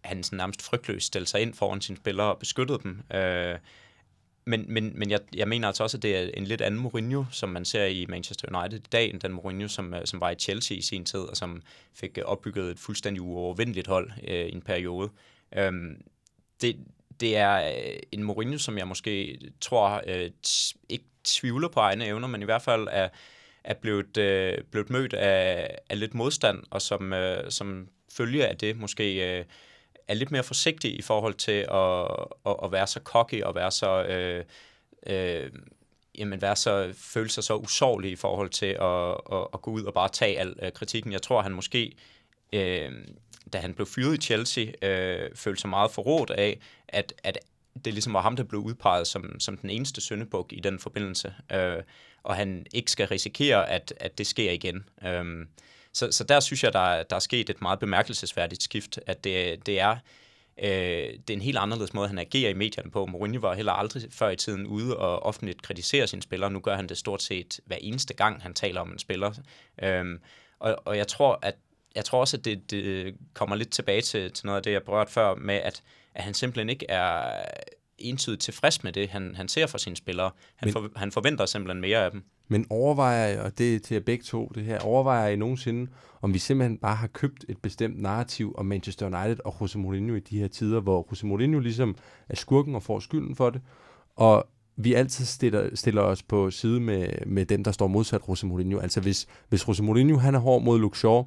han sådan nærmest frygtløst stillede sig ind foran sine spillere og beskyttede dem. Øh, men, men, men jeg, jeg mener altså også, at det er en lidt anden Mourinho, som man ser i Manchester United i dag, end den Mourinho, som, øh, som var i Chelsea i sin tid, og som fik øh, opbygget et fuldstændig uovervindeligt hold øh, i en periode. Øhm, det, det er øh, en Mourinho, som jeg måske tror øh, ikke tvivler på egne evner, men i hvert fald er, er blevet, øh, blevet mødt af, af lidt modstand, og som, øh, som følge af det måske... Øh, er lidt mere forsigtig i forhold til at, at, at være så cocky og være så... Øh, øh, jamen være så, føle sig så usårlig i forhold til at, at, at gå ud og bare tage al øh, kritikken. Jeg tror, han måske, øh, da han blev fyret i Chelsea, øh, følte sig meget forrådt af, at, at det ligesom var ham, der blev udpeget som, som den eneste syndebuk i den forbindelse, øh, og han ikke skal risikere, at, at det sker igen. Øh, så, så der synes jeg, der, der er sket et meget bemærkelsesværdigt skift, at det, det er øh, det er en helt anderledes måde, han agerer i medierne på. Mourinho var heller aldrig før i tiden ude og offentligt kritisere sine spillere. Nu gør han det stort set hver eneste gang, han taler om en spiller. Øhm, og, og jeg tror, at jeg tror også, at det, det kommer lidt tilbage til, til noget af det, jeg berørte før, med at, at han simpelthen ikke er entydigt tilfreds med det, han, han ser fra sine spillere. Han, Men, for, han forventer simpelthen mere af dem. Men overvejer jeg, og det er til jer begge to, det her, overvejer I nogensinde, om vi simpelthen bare har købt et bestemt narrativ om Manchester United og Jose Mourinho i de her tider, hvor Jose Mourinho ligesom er skurken og får skylden for det, og vi altid stiller, stiller os på side med, med dem, der står modsat Jose Mourinho. Altså hvis, hvis Jose Mourinho han er hård mod Luke Shaw,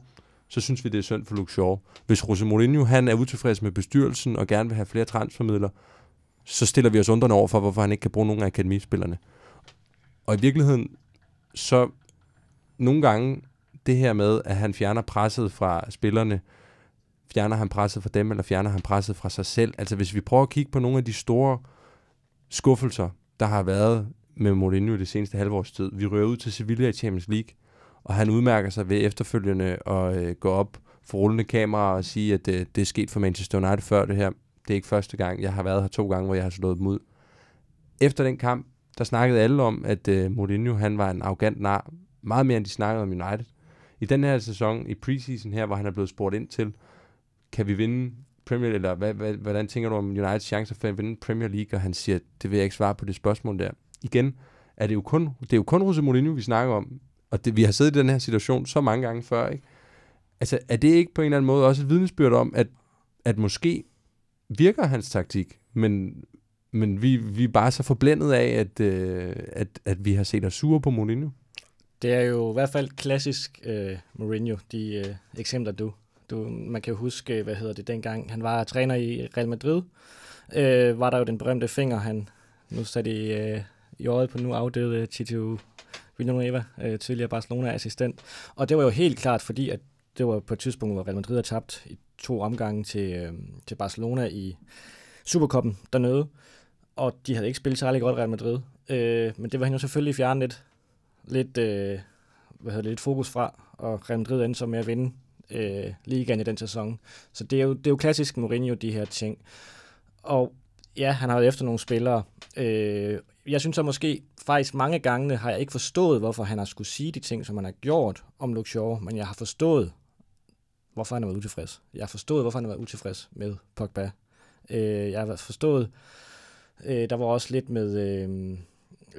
så synes vi, det er synd for Luke Shaw. Hvis Jose Mourinho han er utilfreds med bestyrelsen og gerne vil have flere transfermidler, så stiller vi os undrende over for, hvorfor han ikke kan bruge nogen af akademispillerne. Og i virkeligheden, så nogle gange det her med, at han fjerner presset fra spillerne, fjerner han presset fra dem, eller fjerner han presset fra sig selv. Altså hvis vi prøver at kigge på nogle af de store skuffelser, der har været med Mourinho det seneste halvårs tid. Vi rører ud til Sevilla i Champions League, og han udmærker sig ved efterfølgende at øh, gå op for rullende kamera og sige, at det, det er sket for Manchester United før det her. Det er ikke første gang. Jeg har været her to gange, hvor jeg har slået dem ud. Efter den kamp, der snakkede alle om, at øh, Mourinho han var en arrogant nar. Meget mere, end de snakkede om United. I den her sæson, i preseason her, hvor han er blevet spurgt ind til, kan vi vinde Premier League, eller hvad, hvad, hvordan tænker du om Uniteds chancer for at vinde Premier League? Og han siger, det vil jeg ikke svare på det spørgsmål der. Igen, er det jo kun, det er jo kun Jose Mourinho, vi snakker om. Og det, vi har siddet i den her situation så mange gange før, ikke? Altså, er det ikke på en eller anden måde også et vidnesbyrd om, at, at måske virker hans taktik, men, men vi, vi er bare så forblændet af, at, øh, at, at vi har set os sure på Mourinho? Det er jo i hvert fald klassisk øh, Mourinho, de øh, eksempler, du du, man kan jo huske, hvad hedder det, dengang han var træner i Real Madrid, øh, var der jo den berømte finger, han nu satte i, øh, i øjet på nu afdøde Tito Villanueva, øh, tidligere Barcelona-assistent. Og det var jo helt klart, fordi at det var på et tidspunkt, hvor Real Madrid havde tabt i to omgange til, øh, til Barcelona i Superkoppen dernede. Og de havde ikke spillet særlig godt Real Madrid. Øh, men det var han jo selvfølgelig fjernet lidt, lidt, øh, hvad hedder det, lidt fokus fra, og Real Madrid endte så med at vinde øh, ligaen i den sæson. Så det er, jo, det er jo klassisk Mourinho, de her ting. Og ja, han har jo efter nogle spillere. Øh, jeg synes så måske, faktisk mange gange har jeg ikke forstået, hvorfor han har skulle sige de ting, som han har gjort om Shaw, men jeg har forstået, hvorfor han har været utilfreds. Jeg har forstået, hvorfor han har været utilfreds med Pogba. Øh, jeg har forstået, øh, der var også lidt med, øh,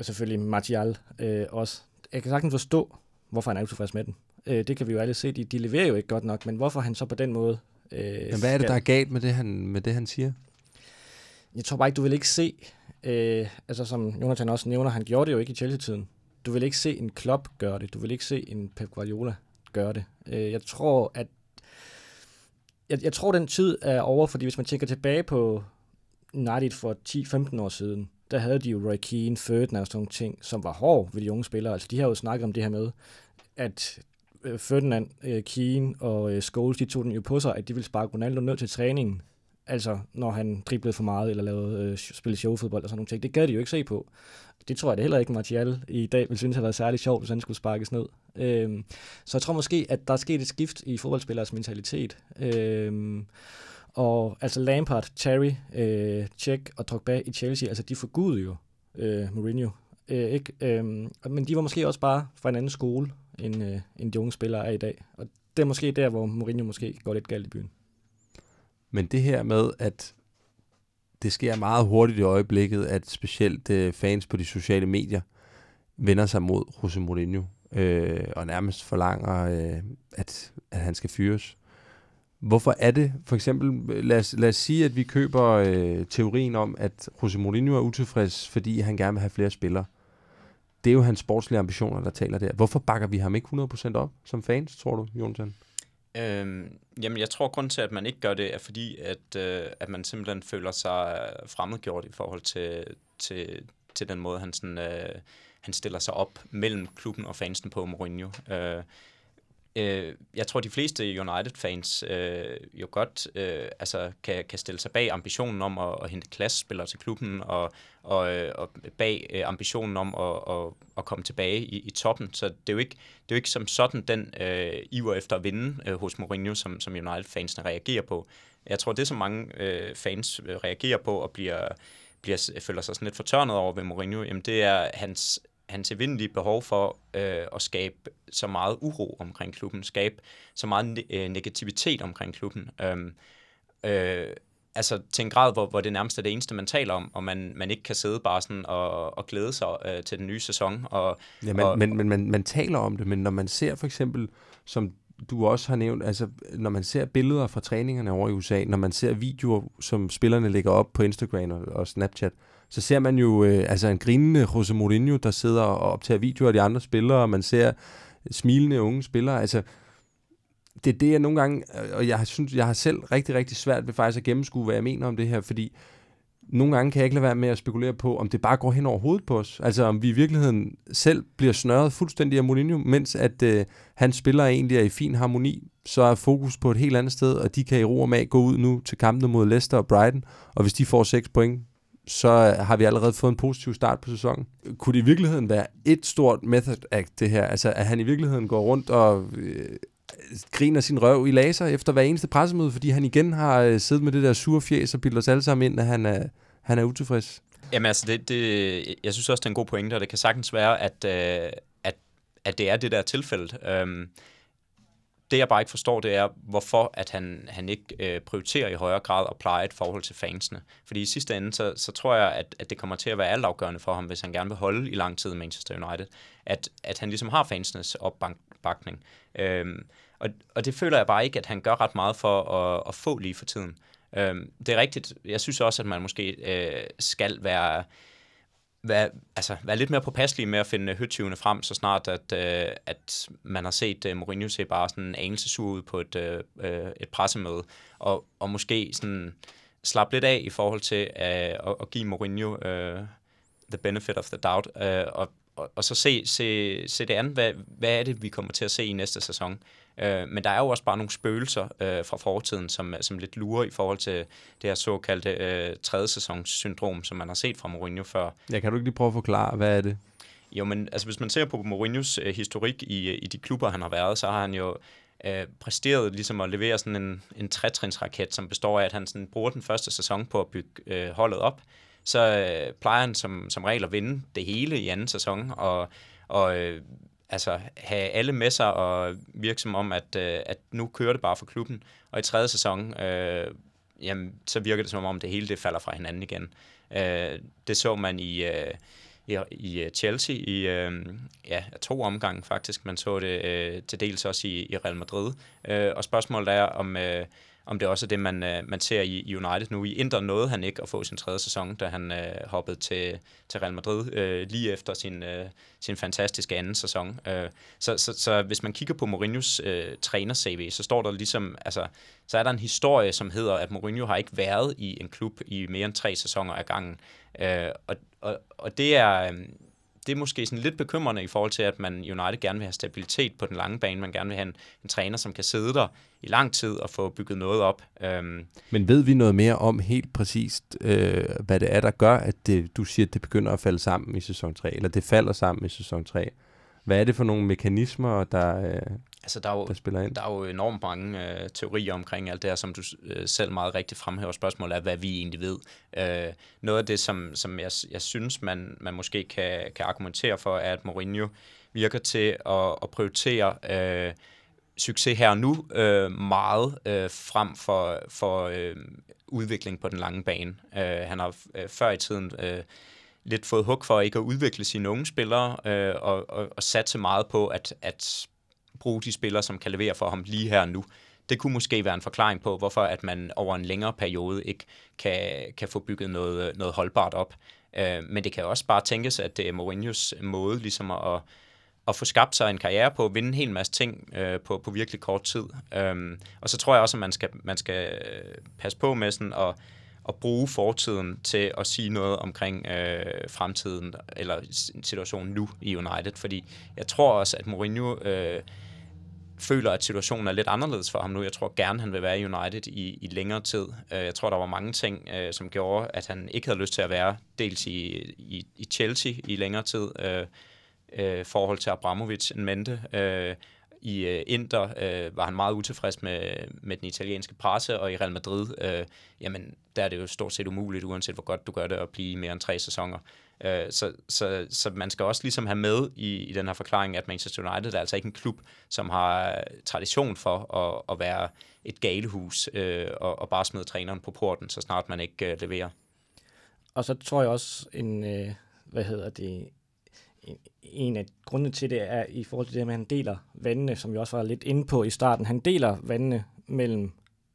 selvfølgelig Martial øh, også. Jeg kan sagtens forstå, hvorfor han er utilfreds med den. Øh, det kan vi jo alle se, de, de leverer jo ikke godt nok, men hvorfor han så på den måde... Øh, men hvad er det, der er galt med det, han, med det, han siger? Jeg tror bare ikke, du vil ikke se, øh, altså som Jonathan også nævner, han gjorde det jo ikke i Chelsea-tiden. Du vil ikke se en Klopp gøre det, du vil ikke se en Pep Guardiola gøre det. Øh, jeg tror, at jeg, jeg tror, den tid er over, fordi hvis man tænker tilbage på United for 10-15 år siden, der havde de jo Roy Keane, Ferdinand og sådan nogle ting, som var hård ved de unge spillere. Altså, de har jo snakket om det her med, at øh, Ferdinand, øh, Keane og øh, Scholes, de tog den jo på sig, at de ville sparke Ronaldo ned til træningen. Altså, når han driblede for meget, eller lavede øh, spillede showfodbold og sådan nogle ting. Det gad de jo ikke se på. Det tror jeg da heller ikke, Martial i dag ville synes det været særlig sjovt, hvis han skulle sparkes ned. Øhm, så jeg tror måske, at der er sket et skift i fodboldspillers mentalitet. Øhm, og altså Lampard, Terry, øh, Cech og Drogba i Chelsea, altså de forgudede jo øh, Mourinho. Øh, ikke? Øhm, men de var måske også bare fra en anden skole, end, øh, end de unge spillere er i dag. Og det er måske der, hvor Mourinho måske går lidt galt i byen. Men det her med, at det sker meget hurtigt i øjeblikket, at specielt øh, fans på de sociale medier vender sig mod Jose Mourinho øh, og nærmest forlanger, øh, at, at han skal fyres. Hvorfor er det, for eksempel, lad os, lad os sige, at vi køber øh, teorien om, at Jose Mourinho er utilfreds, fordi han gerne vil have flere spillere det er jo hans sportslige ambitioner, der taler der. Hvorfor bakker vi ham ikke 100% op som fans, tror du, Jonathan? Øhm, jamen, jeg tror, grund til, at man ikke gør det, er fordi, at, øh, at man simpelthen føler sig fremmedgjort i forhold til, til, til den måde, han, sådan, øh, han stiller sig op mellem klubben og fansen på Mourinho. Øh, øh, jeg tror, de fleste United-fans øh, jo godt øh, altså, kan, kan stille sig bag ambitionen om at, at hente klassespillere til klubben, og, og, øh, og bag øh, ambitionen om at, at, at komme tilbage i, i toppen. Så det er jo ikke, det er jo ikke som sådan den øh, iver efter at vinde øh, hos Mourinho, som, som United-fansene reagerer på. Jeg tror, det som mange øh, fans øh, reagerer på og bliver, bliver, føler sig sådan lidt fortørnet over ved Mourinho, jamen det er hans hans evindelige behov for øh, at skabe så meget uro omkring klubben, skabe så meget ne- øh, negativitet omkring klubben. Øhm, øh, altså til en grad, hvor, hvor det nærmest er det eneste, man taler om, og man, man ikke kan sidde bare sådan og, og glæde sig øh, til den nye sæson. Og, ja, men, og, men, men man, man taler om det, men når man ser for eksempel, som du også har nævnt, altså når man ser billeder fra træningerne over i USA, når man ser videoer, som spillerne lægger op på Instagram og, og Snapchat, så ser man jo øh, altså en grinende Jose Mourinho, der sidder og optager videoer af de andre spillere, og man ser smilende unge spillere. Altså, det er det, jeg nogle gange, øh, og jeg synes, jeg har selv rigtig, rigtig svært ved faktisk at gennemskue, hvad jeg mener om det her, fordi nogle gange kan jeg ikke lade være med at spekulere på, om det bare går hen over hovedet på os. Altså om vi i virkeligheden selv bliver snørret fuldstændig af Mourinho, mens at øh, hans spillere egentlig er i fin harmoni, så er fokus på et helt andet sted, og de kan i ro og mag gå ud nu til kampene mod Leicester og Brighton, og hvis de får 6 point, så har vi allerede fået en positiv start på sæsonen. Kunne det i virkeligheden være et stort method act, det her? Altså, at han i virkeligheden går rundt og øh, griner sin røv i laser efter hver eneste pressemøde, fordi han igen har øh, siddet med det der sure fjes og bildet os alle sammen ind, at han er, han er utilfreds. Jamen altså, det, det, jeg synes også, det er en god pointe, og det kan sagtens være, at, øh, at, at det er det der tilfælde. Um, det jeg bare ikke forstår, det er, hvorfor at han, han ikke øh, prioriterer i højere grad at pleje et forhold til fansene. Fordi i sidste ende, så, så tror jeg, at, at det kommer til at være altafgørende for ham, hvis han gerne vil holde i lang tid Manchester United, at, at han ligesom har fansenes opbakning. Øhm, og, og det føler jeg bare ikke, at han gør ret meget for at, at få lige for tiden. Øhm, det er rigtigt. Jeg synes også, at man måske øh, skal være være, altså, være lidt mere påpasselig med at finde høtyvene frem, så snart at, øh, at man har set øh, Mourinho se bare sådan en anelse sur ud på et, øh, øh, et pressemøde, og, og måske sådan slappe lidt af i forhold til øh, at, at give Mourinho øh, the benefit of the doubt, øh, og, og, og så se, se, se det andet, hvad, hvad er det, vi kommer til at se i næste sæson. Øh, men der er jo også bare nogle spøgelser øh, fra fortiden, som, som lidt lurer i forhold til det her såkaldte øh, tredje sæsons syndrom, som man har set fra Mourinho før. Ja, kan du ikke lige prøve at forklare, hvad er det? Jo, men altså, hvis man ser på Mourinhos øh, historik i, i de klubber, han har været, så har han jo øh, præsteret ligesom at levere sådan en, en trætrinsraket, som består af, at han sådan bruger den første sæson på at bygge øh, holdet op. Så øh, plejer han som, som regel at vinde det hele i anden sæson, og, og øh, altså, have alle med sig og virke som om, at, øh, at nu kører det bare for klubben. Og i tredje sæson, øh, jamen, så virker det som om, det hele det falder fra hinanden igen. Øh, det så man i, øh, i, i øh, Chelsea i øh, ja, to omgange faktisk. Man så det øh, til dels også i, i Real Madrid. Øh, og spørgsmålet er, om... Øh, om det også er det, man, øh, man ser i, i United nu. I Inter nåede han ikke at få sin tredje sæson, da han øh, hoppede til, til Real Madrid øh, lige efter sin, øh, sin fantastiske anden sæson. Øh, så, så, så hvis man kigger på Mourinhos øh, træner-CV, så står der ligesom, altså, så er der en historie, som hedder, at Mourinho har ikke været i en klub i mere end tre sæsoner ad gangen. Øh, og, og, og det er... Øh, det er måske sådan lidt bekymrende i forhold til, at man United gerne vil have stabilitet på den lange bane. Man gerne vil have en, en træner, som kan sidde der i lang tid og få bygget noget op. Øhm. Men ved vi noget mere om helt præcist, øh, hvad det er, der gør, at det, du siger, at det begynder at falde sammen i sæson 3, eller det falder sammen i sæson 3? Hvad er det for nogle mekanismer, der, øh, altså, der, er jo, der spiller ind? Der er jo enormt mange øh, teorier omkring alt det her, som du øh, selv meget rigtigt fremhæver. Spørgsmålet er, hvad vi egentlig ved. Øh, noget af det, som, som jeg, jeg synes, man, man måske kan, kan argumentere for, er, at Mourinho virker til at, at prioritere øh, succes her nu øh, meget øh, frem for, for øh, udvikling på den lange bane. Øh, han har øh, før i tiden... Øh, lidt fået hug for ikke at udvikle sine unge spillere, øh, og, og, og satse meget på at, at bruge de spillere, som kan levere for ham lige her nu. Det kunne måske være en forklaring på, hvorfor at man over en længere periode ikke kan, kan få bygget noget, noget holdbart op. Øh, men det kan også bare tænkes, at det er Mourinhos måde ligesom at, at få skabt sig en karriere på, at vinde en hel masse ting øh, på, på virkelig kort tid. Øh, og så tror jeg også, at man skal, man skal passe på med sådan at at bruge fortiden til at sige noget omkring øh, fremtiden, eller situationen nu i United, fordi jeg tror også, at Mourinho øh, føler, at situationen er lidt anderledes for ham nu. Jeg tror gerne, han vil være i United i, i længere tid. Øh, jeg tror, der var mange ting, øh, som gjorde, at han ikke havde lyst til at være dels i, i, i Chelsea i længere tid, øh, øh, forhold til Abramovic, en mente, øh, i øh, Inter øh, var han meget utilfreds med, med den italienske presse, og i Real Madrid, øh, jamen, der er det jo stort set umuligt, uanset hvor godt du gør det, at blive mere end tre sæsoner. Øh, så, så, så man skal også ligesom have med i, i den her forklaring, at Manchester United er altså ikke en klub, som har øh, tradition for at, at være et galehus øh, og, og bare smide træneren på porten, så snart man ikke øh, leverer. Og så tror jeg også en, øh, hvad hedder det, en af grundene til det er i forhold til det, at han deler vandene, som vi også var lidt inde på i starten. Han deler vandene mellem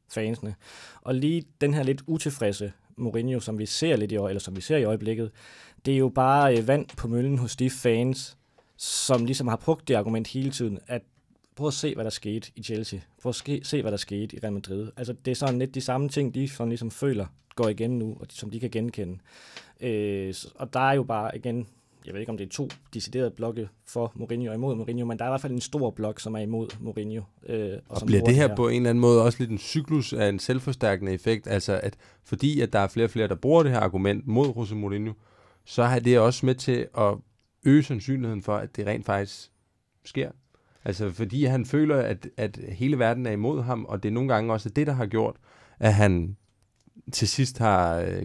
fansene. Og lige den her lidt utilfredse Mourinho, som vi ser lidt i eller som vi ser i øjeblikket, det er jo bare øh, vand på møllen hos de fans, som ligesom har brugt det argument hele tiden, at prøv at se, hvad der skete i Chelsea. Prøv at se, hvad der skete i Real Madrid. Altså, det er sådan lidt de samme ting, de sådan ligesom føler går igen nu, og som de kan genkende. Øh, og der er jo bare igen, jeg ved ikke om det er to deciderede blokke for Mourinho og imod Mourinho, men der er i hvert fald en stor blok, som er imod Mourinho. Øh, og, og som bliver det her, her på en eller anden måde også lidt en cyklus af en selvforstærkende effekt? Altså, at fordi at der er flere og flere, der bruger det her argument mod Jose Mourinho, så har det også med til at øge sandsynligheden for, at det rent faktisk sker. Altså fordi han føler, at, at hele verden er imod ham, og det er nogle gange også det, der har gjort, at han til sidst har øh,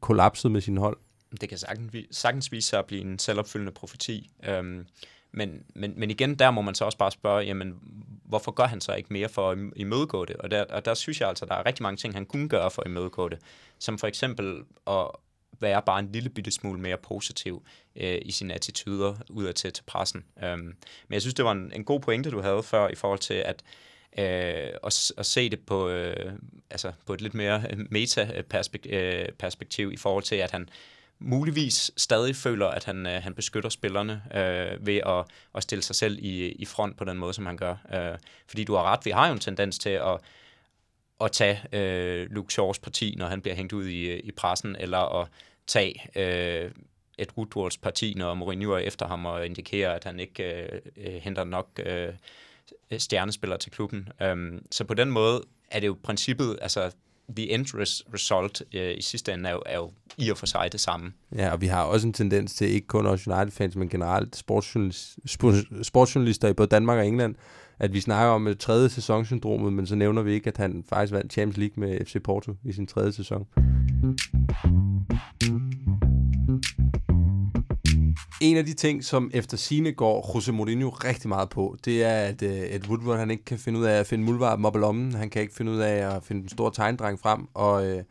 kollapset med sin hold. Det kan sagtens, sagtens vise sig at blive en selvopfyldende profeti. Øhm, men, men, men igen, der må man så også bare spørge, jamen, hvorfor gør han så ikke mere for at imødegå det? Og der, og der synes jeg altså, der er rigtig mange ting, han kunne gøre for at imødegå det. Som for eksempel at, være bare en lille bitte smule mere positiv øh, i sine attityder udadtil til, til pressen. Øhm, men jeg synes, det var en, en god pointe, du havde før i forhold til at, øh, at, at se det på, øh, altså på et lidt mere meta-perspektiv øh, øh i forhold til, at han muligvis stadig føler, at han, øh, han beskytter spillerne øh, ved at, at stille sig selv i, i front på den måde, som han gør. Øh, fordi du har ret, vi har jo en tendens til at at tage øh, Luke Shaws parti, når han bliver hængt ud i, i pressen, eller at tage øh, et Woodwards parti, når Mourinho er efter ham og indikerer, at han ikke øh, øh henter nok øh, stjernespillere til klubben. Um, så på den måde er det jo princippet, altså the end result øh, i sidste ende er jo, er jo i og for sig det samme. Ja, og vi har også en tendens til, ikke kun os United-fans, men generelt sportsjournalister, sportsjournalister i både Danmark og England, at vi snakker om et tredje sæsonsyndromet, men så nævner vi ikke, at han faktisk vandt Champions League med FC Porto i sin tredje sæson. En af de ting, som efter sine går Jose Mourinho rigtig meget på, det er, at, øh, at Woodward han ikke kan finde ud af at finde muldvarpen op i lommen. Han kan ikke finde ud af at finde den store tegndreng frem og øh,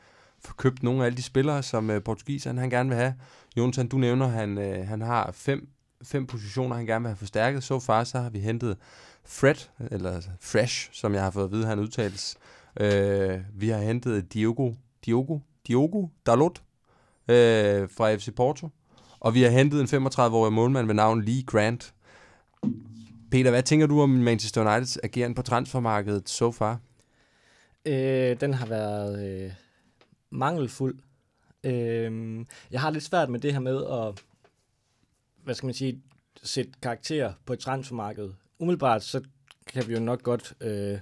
få købt nogle af alle de spillere, som øh, portugiseren han gerne vil have. Jonathan, du nævner, han, øh, han har fem, fem positioner, han gerne vil have forstærket. Så far så har vi hentet Fred, eller Fresh, som jeg har fået at vide, han udtales. Øh, vi har hentet Diogo, Diogo, Diogo Dalot øh, fra FC Porto. Og vi har hentet en 35-årig målmand ved navn Lee Grant. Peter, hvad tænker du om Manchester Uniteds ageren på transfermarkedet so far? Øh, den har været øh, mangelfuld. Øh, jeg har lidt svært med det her med at, hvad skal man sige, sætte karakter på et transfermarked. Umiddelbart så kan vi jo nok godt øh,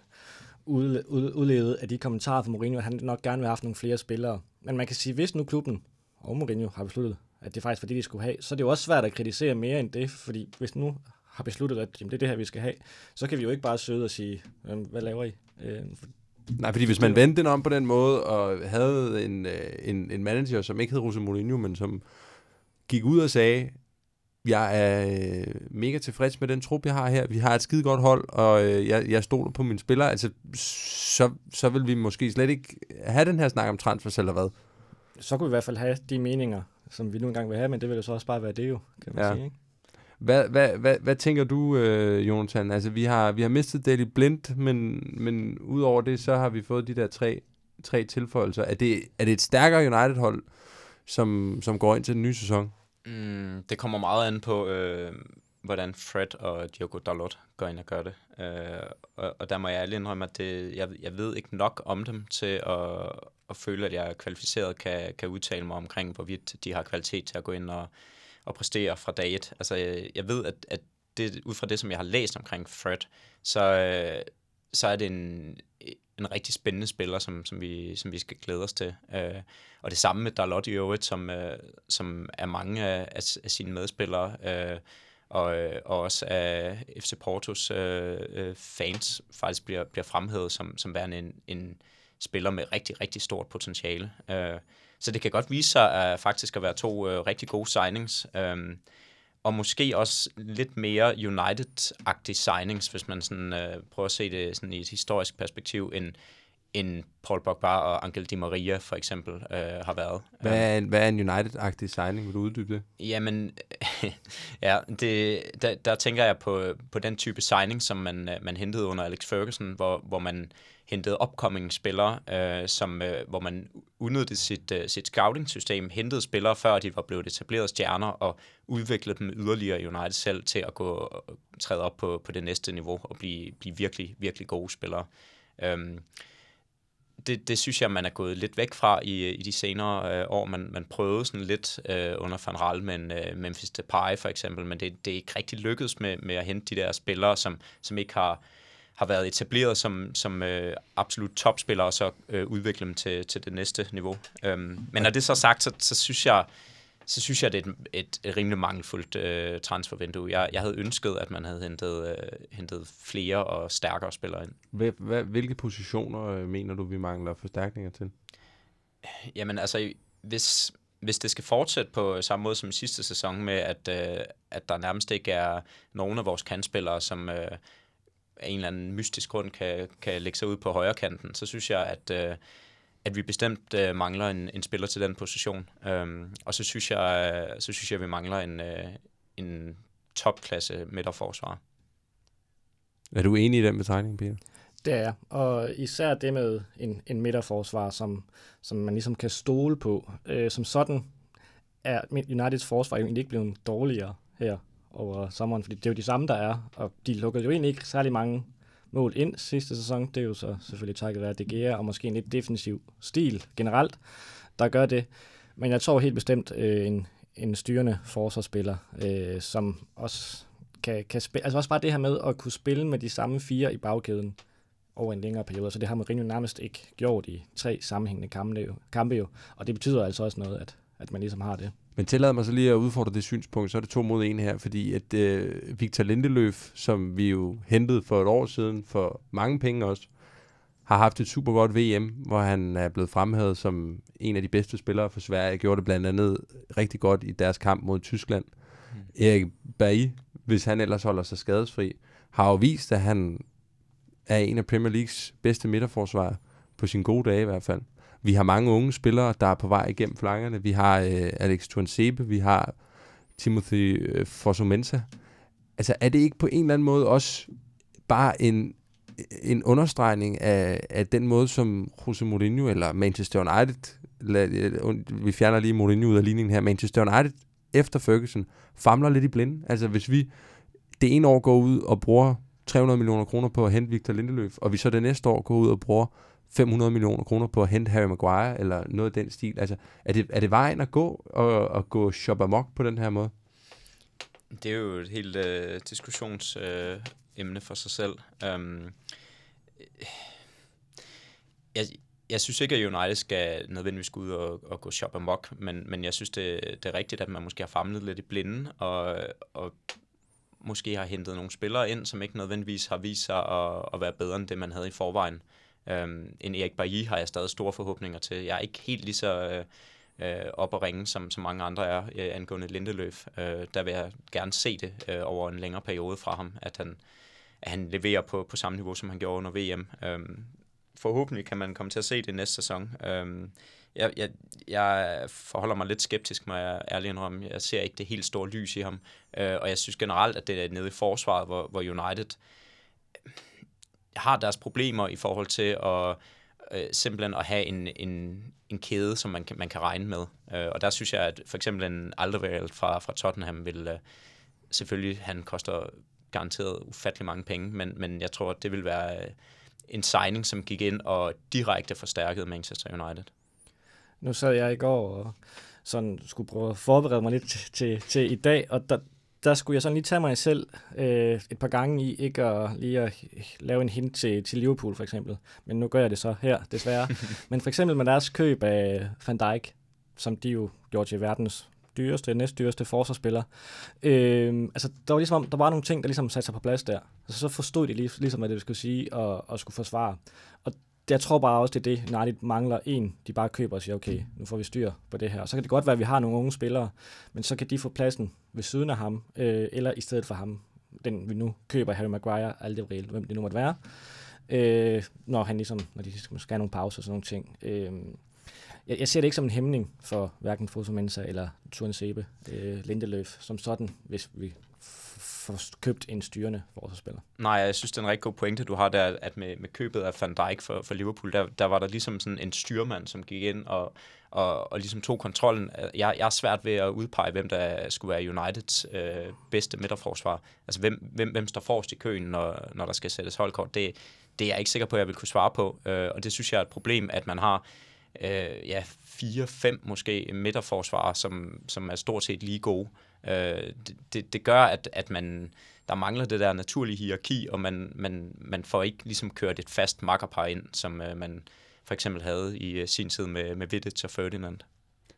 udlede af de kommentarer fra Mourinho, at han nok gerne vil have haft nogle flere spillere. Men man kan sige, hvis nu klubben og Mourinho har besluttet, at det er faktisk det, de skulle have, så er det jo også svært at kritisere mere end det, fordi hvis nu har besluttet, at jamen, det er det her, vi skal have, så kan vi jo ikke bare søde og sige, hvad laver I? Øh, for, Nej, fordi hvis man vendte den om på den måde, og havde en, øh, en, en manager, som ikke hed Jose Mourinho, men som gik ud og sagde, jeg er øh, mega tilfreds med den trup, jeg har her. Vi har et skide godt hold, og øh, jeg, jeg stoler på mine spillere. Altså, så, så vil vi måske slet ikke have den her snak om transfers, eller hvad? Så kunne vi i hvert fald have de meninger, som vi nu engang vil have, men det vil jo så også bare være det jo, kan man ja. sige. Ikke? Hvad, hvad, hvad, hvad tænker du, øh, Jonathan? Altså, vi har, vi har mistet Daily Blind, men, men udover det, så har vi fået de der tre, tre tilføjelser. Er det, er det et stærkere United-hold, som, som går ind til den nye sæson? Mm, det kommer meget an på, øh, hvordan Fred og Diogo Dalot går ind og gør det. Øh, og, og der må jeg ærligt indrømme, at det, jeg, jeg ved ikke nok om dem til at, at føle, at jeg er kvalificeret kan, kan udtale mig omkring, hvorvidt de har kvalitet til at gå ind og, og præstere fra dag et. Altså, jeg, jeg ved, at, at det, ud fra det, som jeg har læst omkring Fred, så, øh, så er det en, en rigtig spændende spiller, som, som, vi, som vi skal glæde os til. Øh, og det samme med Dalot i øvrigt, som, øh, som er mange af, af, af sine medspillere, øh, og, øh, og også af FC Portos øh, øh, fans faktisk bliver, bliver fremhævet som, som værende en, en spiller med rigtig, rigtig stort potentiale. Øh, så det kan godt vise sig at faktisk at være to øh, rigtig gode signings. Øh, og måske også lidt mere United-agtige signings, hvis man sådan, øh, prøver at se det sådan i et historisk perspektiv, end, end Paul Pogba og Angel Di Maria for eksempel øh, har været. Hvad er en, hvad er en United-agtig signing? Vil du uddybe det? Jamen, <laughs> ja, det, der, der tænker jeg på, på den type signing, som man, man hentede under Alex Ferguson, hvor, hvor man hentede upcoming spillere, øh, som, øh, hvor man udnyttede sit, øh, sit scouting-system, hentede spillere, før de var blevet etableret stjerner, og udviklede dem yderligere i United selv til at gå træde op på, på det næste niveau og blive, blive virkelig, virkelig gode spillere. Øhm, det, det synes jeg, man er gået lidt væk fra i, i de senere øh, år. Man, man prøvede sådan lidt øh, under Van Rall med en, øh, Memphis Depay for eksempel, men det, det er ikke rigtig lykkedes med, med at hente de der spillere, som, som ikke har, har været etableret som, som øh, absolut topspillere, og så øh, udvikle dem til, til det næste niveau. Øhm, men når det er så sagt, så, så synes jeg, så synes jeg, det er et, et, rimelig mangelfuldt øh, transfervindue. Jeg, jeg havde ønsket, at man havde hentet, øh, hentet flere og stærkere spillere ind. Hvad, hvilke positioner øh, mener du, vi mangler forstærkninger til? Jamen altså, hvis, hvis det skal fortsætte på samme måde som i sidste sæson med, at, øh, at der nærmest ikke er nogen af vores kandspillere, som øh, af en eller anden mystisk grund kan, kan lægge sig ud på højre kanten, så synes jeg, at... Øh, at vi bestemt øh, mangler en, en spiller til den position. Øhm, og så synes jeg, øh, så synes jeg, at vi mangler en, øh, en topklasse midterforsvar. Er du enig i den betegning, Peter? Det er jeg. Og især det med en, en midterforsvar, som, som man ligesom kan stole på. Øh, som sådan er Uniteds forsvar jo egentlig ikke blevet dårligere her over sommeren, fordi det er jo de samme, der er, og de lukker jo egentlig ikke særlig mange mål ind sidste sæson. Det er jo så selvfølgelig takket være De Gea, og måske en lidt defensiv stil generelt, der gør det. Men jeg tror helt bestemt øh, en, en styrende forsvarsspiller, øh, som også kan, kan spille, altså også bare det her med at kunne spille med de samme fire i bagkæden over en længere periode, så det har Mourinho nærmest ikke gjort i tre sammenhængende kampe jo, kampe jo. og det betyder altså også noget, at, at man ligesom har det. Men tillad mig så lige at udfordre det synspunkt, så er det to mod en her, fordi at øh, Victor Lindeløf, som vi jo hentede for et år siden for mange penge også, har haft et super godt VM, hvor han er blevet fremhævet som en af de bedste spillere for Sverige. Gjorde det blandt andet rigtig godt i deres kamp mod Tyskland. Mm. Erik Bailly, hvis han ellers holder sig skadesfri, har jo vist, at han er en af Premier Leagues bedste midterforsvarer, på sin gode dage i hvert fald. Vi har mange unge spillere, der er på vej igennem flankerne. Vi har øh, Alex Tuansebe, vi har Timothy øh, Fosumensa. Altså er det ikke på en eller anden måde også bare en, en understregning af, af den måde, som Jose Mourinho eller Manchester United, lad, øh, vi fjerner lige Mourinho ud af ligningen her, Manchester United efter Ferguson famler lidt i blinde. Altså hvis vi det ene år går ud og bruger 300 millioner kroner på at hente Victor Lindeløf, og vi så det næste år går ud og bruger 500 millioner kroner på at hente Harry Maguire, eller noget af den stil. Altså, er det, er det vejen at gå, og, og gå shop amok på den her måde? Det er jo et helt øh, diskussionsemne uh, for sig selv. Um, jeg, jeg synes ikke, at United skal nødvendigvis gå ud og, og gå shop amok, men, men jeg synes, det, det er rigtigt, at man måske har famlet lidt i blinden, og, og måske har hentet nogle spillere ind, som ikke nødvendigvis har vist sig at, at være bedre end det, man havde i forvejen. Øhm, en Erik Bailly har jeg stadig store forhåbninger til. Jeg er ikke helt lige så øh, op at ringe, som, som mange andre er øh, angående Lindeløf. Øh, der vil jeg gerne se det øh, over en længere periode fra ham, at han, at han leverer på, på samme niveau, som han gjorde under VM. Øhm, forhåbentlig kan man komme til at se det næste sæson. Øhm, jeg, jeg, jeg forholder mig lidt skeptisk, må jeg ærligt indrømme. Jeg ser ikke det helt store lys i ham. Øh, og jeg synes generelt, at det er nede i forsvaret, hvor, hvor United har deres problemer i forhold til at øh, simpelthen at have en, en, en kæde, som man kan, man kan regne med. Øh, og der synes jeg, at for eksempel en Alderweireld fra, fra Tottenham vil øh, selvfølgelig, han koster garanteret ufattelig mange penge, men, men jeg tror, at det vil være øh, en signing, som gik ind og direkte forstærkede Manchester United. Nu sad jeg i går og sådan skulle prøve at forberede mig lidt til, til, til i dag, og der, der skulle jeg sådan lige tage mig selv øh, et par gange i, ikke at lige at lave en hint til, til Liverpool for eksempel. Men nu gør jeg det så her, desværre. <laughs> Men for eksempel med deres køb af Van Dijk, som de jo gjorde til verdens dyreste, næstdyreste forsvarsspiller. Øh, altså, der var ligesom, der var nogle ting, der ligesom satte sig på plads der. Altså, så forstod de ligesom, hvad det skulle sige og, og skulle forsvare. Og jeg tror bare også, det er det, Nardi mangler en, de bare køber og siger, okay, nu får vi styr på det her. Og så kan det godt være, at vi har nogle unge spillere, men så kan de få pladsen ved siden af ham, øh, eller i stedet for ham, den vi nu køber, Harry Maguire, Alderweireld, hvem det nu måtte være. øh, når han ligesom, når de ligesom skal have nogle pauser og sådan nogle ting. Øh, jeg, jeg ser det ikke som en hæmning for hverken Fosumensa eller Turen Sebe, øh, Lindeløf, som sådan, hvis vi får købt en styrende forsvarsspiller. Nej, jeg synes, det er en rigtig god pointe, du har der, at med, med købet af Van Dijk for, for Liverpool, der, der var der ligesom sådan en styrmand, som gik ind og, og, og ligesom tog kontrollen. Jeg, jeg er svært ved at udpege, hvem der skulle være Uniteds øh, bedste midterforsvar. Altså, hvem, hvem, hvem står forrest i køen, når, når der skal sættes holdkort. Det, det er jeg ikke sikker på, at jeg vil kunne svare på, øh, og det synes jeg er et problem, at man har øh, ja, fire-fem måske midterforsvarer, som, som er stort set lige gode. Øh, Øh, det, det, det gør, at, at man, der mangler det der naturlige hierarki, og man, man, man får ikke ligesom kørt et fast makkerpar ind, som øh, man for eksempel havde i øh, sin tid med, med Vidic og Ferdinand.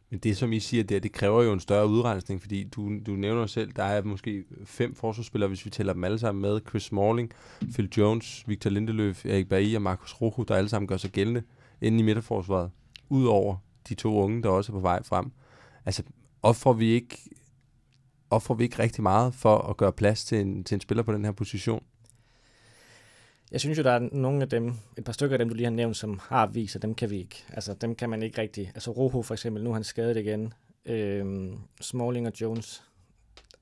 Men det, som I siger der, det kræver jo en større udrensning, fordi du, du nævner selv, der er måske fem forsvarsspillere, hvis vi tæller dem alle sammen med. Chris Smalling, Phil Jones, Victor Lindeløf, Erik Bailly og Markus Rojo, der alle sammen gør sig gældende inde i midterforsvaret. Udover de to unge, der også er på vej frem. Altså, offrer vi ikke, offrer vi ikke rigtig meget for at gøre plads til en, til en spiller på den her position? Jeg synes jo, der er nogle af dem, et par stykker af dem, du lige har nævnt, som har vist, at dem kan vi ikke. Altså, dem kan man ikke rigtig. Altså, Rojo for eksempel, nu er han skadet igen. Øhm, Smalling og Jones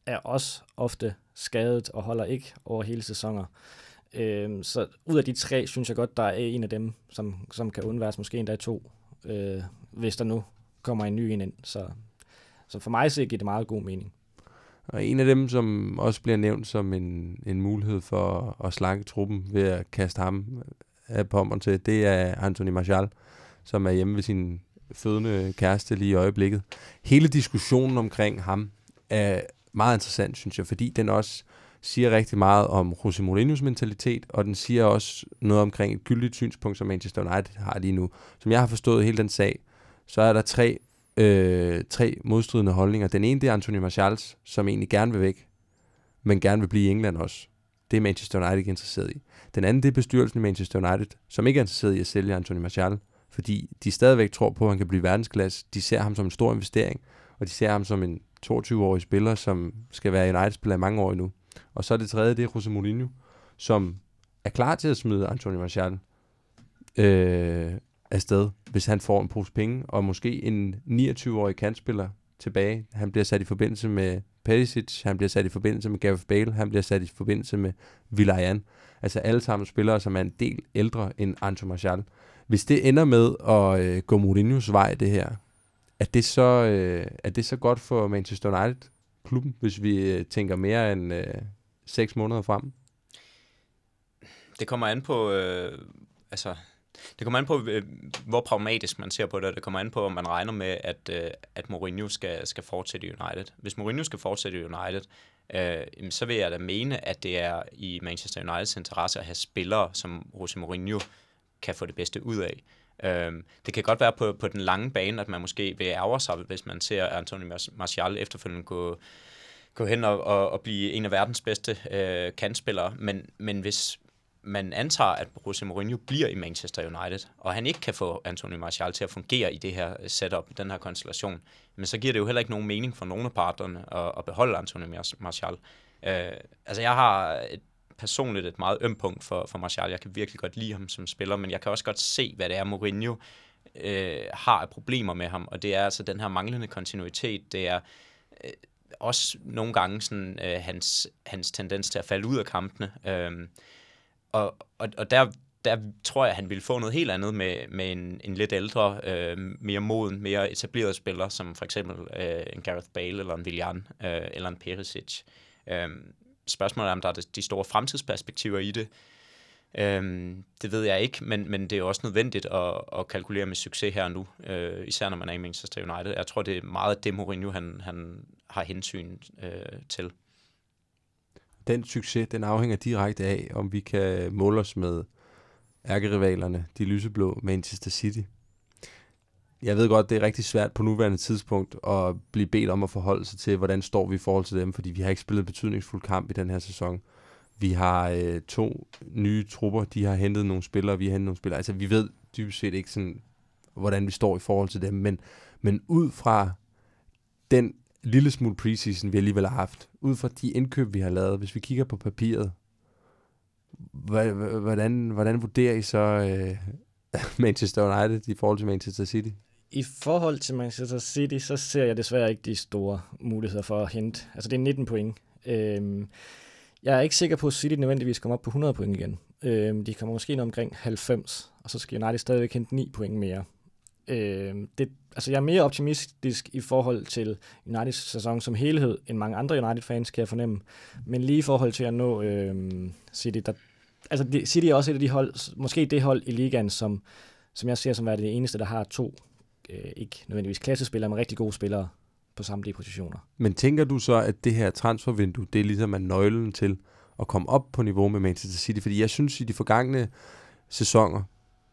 er også ofte skadet og holder ikke over hele sæsoner. Øhm, så ud af de tre, synes jeg godt, der er en af dem, som, som kan undværes, måske endda to, øh, hvis der nu kommer en ny en ind. Så, så for mig så giver det meget god mening. Og en af dem, som også bliver nævnt som en, en mulighed for at slanke truppen ved at kaste ham af pommeren til, det er Anthony Martial, som er hjemme ved sin fødende kæreste lige i øjeblikket. Hele diskussionen omkring ham er meget interessant, synes jeg, fordi den også siger rigtig meget om Jose Mourinho's mentalitet, og den siger også noget omkring et gyldigt synspunkt, som Manchester United har lige nu. Som jeg har forstået hele den sag, så er der tre øh, tre modstridende holdninger. Den ene, det er Anthony Martials, som egentlig gerne vil væk, men gerne vil blive i England også. Det er Manchester United ikke interesseret i. Den anden, det er bestyrelsen i Manchester United, som ikke er interesseret i at sælge Anthony Martial, fordi de stadigvæk tror på, at han kan blive verdensklasse. De ser ham som en stor investering, og de ser ham som en 22-årig spiller, som skal være United-spiller i mange år endnu. Og så er det tredje, det er Jose Mourinho, som er klar til at smide Anthony Martial. Øh, afsted, hvis han får en pose penge, og måske en 29-årig kantspiller tilbage. Han bliver sat i forbindelse med Perisic, han bliver sat i forbindelse med Gareth Bale, han bliver sat i forbindelse med Villarreal. Altså alle sammen spillere, som er en del ældre end Anto Martial. Hvis det ender med at øh, gå Mourinho's vej, det her, er det så, øh, er det så godt for Manchester United klubben, hvis vi øh, tænker mere end øh, seks måneder frem? Det kommer an på, øh, altså det kommer an på, øh, hvor pragmatisk man ser på det, det kommer an på, om man regner med, at, øh, at Mourinho skal, skal fortsætte i United. Hvis Mourinho skal fortsætte i United, øh, så vil jeg da mene, at det er i Manchester Uniteds interesse at have spillere, som Jose Mourinho kan få det bedste ud af. Øh, det kan godt være på, på den lange bane, at man måske vil ærge sig, hvis man ser Anthony Martial efterfølgende gå, gå hen og, og, og blive en af verdens bedste øh, kantspillere, men, men hvis man antager, at Jose Mourinho bliver i Manchester United, og han ikke kan få Anthony Martial til at fungere i det her setup, den her konstellation, men så giver det jo heller ikke nogen mening for nogen af parterne at, at beholde Anthony Martial. Øh, altså jeg har et, personligt et meget ømt punkt for, for Martial. Jeg kan virkelig godt lide ham som spiller, men jeg kan også godt se, hvad det er, Mourinho øh, har af problemer med ham, og det er altså den her manglende kontinuitet. Det er Øh, også nogle gange sådan, øh, hans, hans tendens til at falde ud af kampene. Øh, og, og, og der, der tror jeg, at han ville få noget helt andet med, med en, en lidt ældre, øh, mere moden, mere etableret spiller, som for eksempel øh, en Gareth Bale eller en Willian øh, eller en Perisic. Øh, spørgsmålet er, om der er de store fremtidsperspektiver i det. Øh, det ved jeg ikke, men, men det er også nødvendigt at, at kalkulere med succes her og nu, øh, især når man er i Manchester United. Jeg tror, det er meget det, Mourinho han, han har hensyn øh, til den succes, den afhænger direkte af, om vi kan måle os med ærkerivalerne, de lyseblå Manchester City. Jeg ved godt, det er rigtig svært på nuværende tidspunkt at blive bedt om at forholde sig til, hvordan står vi i forhold til dem, fordi vi har ikke spillet en betydningsfuld kamp i den her sæson. Vi har øh, to nye trupper, de har hentet nogle spillere, vi har hentet nogle spillere. Altså, vi ved dybest set ikke sådan, hvordan vi står i forhold til dem, men, men ud fra den lille smule preseason, vi alligevel har haft, ud fra de indkøb, vi har lavet, hvis vi kigger på papiret, hvordan, hvordan vurderer I så øh, <laughs> Manchester United i forhold til Manchester City? I forhold til Manchester City, så ser jeg desværre ikke de store muligheder for at hente. Altså det er 19 point. Øhm, jeg er ikke sikker på, at City nødvendigvis kommer op på 100 point igen. Øhm, de kommer måske ned omkring 90, og så skal United stadigvæk hente 9 point mere øh, det, altså jeg er mere optimistisk i forhold til Uniteds sæson som helhed, end mange andre United-fans kan jeg fornemme. Men lige i forhold til at nå øh, City, der, altså City er også et af de hold, måske det hold i ligaen, som, som jeg ser som være det eneste, der har to, øh, ikke nødvendigvis klassespillere, men rigtig gode spillere på samtlige positioner. Men tænker du så, at det her transfervindue, det er ligesom er nøglen til at komme op på niveau med Manchester City? Fordi jeg synes, i de forgangne sæsoner,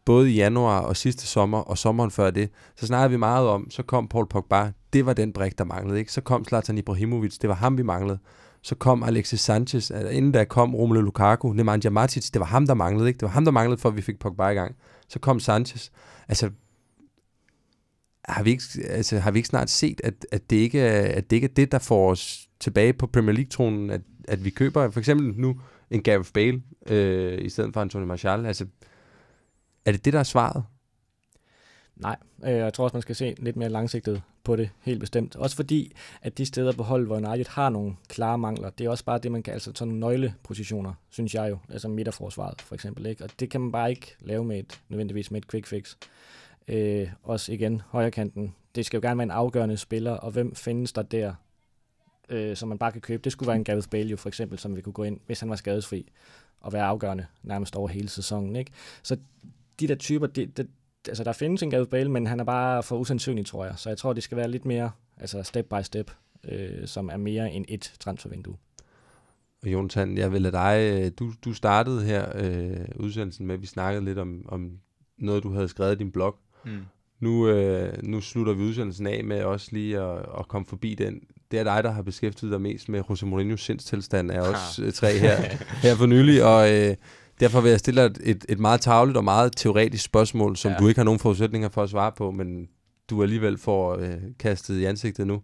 både i januar og sidste sommer og sommeren før det, så snakkede vi meget om, så kom Paul Pogba, det var den brik, der manglede. Ikke? Så kom Zlatan Ibrahimovic, det var ham, vi manglede. Så kom Alexis Sanchez, altså inden der kom Romelu Lukaku, Nemanja Matic, det var ham, der manglede. Ikke? Det var ham, der manglede, for at vi fik Pogba i gang. Så kom Sanchez. Altså, har vi ikke, altså, har vi ikke snart set, at, at, det ikke er, at det ikke er det, der får os tilbage på Premier League-tronen, at, at vi køber for eksempel nu en Gareth Bale øh, i stedet for Anthony Martial? Altså, er det det, der er svaret? Nej, øh, jeg tror også, man skal se lidt mere langsigtet på det, helt bestemt. Også fordi, at de steder på holdet, hvor United har nogle klare mangler, det er også bare det, man kan, altså sådan nogle nøglepositioner, synes jeg jo, altså midterforsvaret for eksempel, ikke? og det kan man bare ikke lave med et, nødvendigvis med et quick fix. Øh, også igen, højrekanten, det skal jo gerne være en afgørende spiller, og hvem findes der der, øh, som man bare kan købe? Det skulle være en Gareth Bale jo for eksempel, som vi kunne gå ind, hvis han var skadesfri, og være afgørende nærmest over hele sæsonen. Ikke? Så de der typer, det, det, altså der findes en Gareth Bale, men han er bare for usandsynlig, tror jeg. Så jeg tror, det skal være lidt mere altså step by step, øh, som er mere end et transfervindue. Og Jonathan, jeg vil lade dig, øh, du, du startede her øh, udsendelsen med, at vi snakkede lidt om, om noget, du havde skrevet i din blog. Mm. Nu, øh, nu slutter vi udsendelsen af med også lige at, at komme forbi den. Det er dig, der har beskæftiget dig mest med Jose Mourinho's sindstilstand, er også øh, tre her, her for nylig. Og øh, Derfor vil jeg stille dig et, et meget tavligt og meget teoretisk spørgsmål, som ja. du ikke har nogen forudsætninger for at svare på, men du alligevel får øh, kastet i ansigtet nu.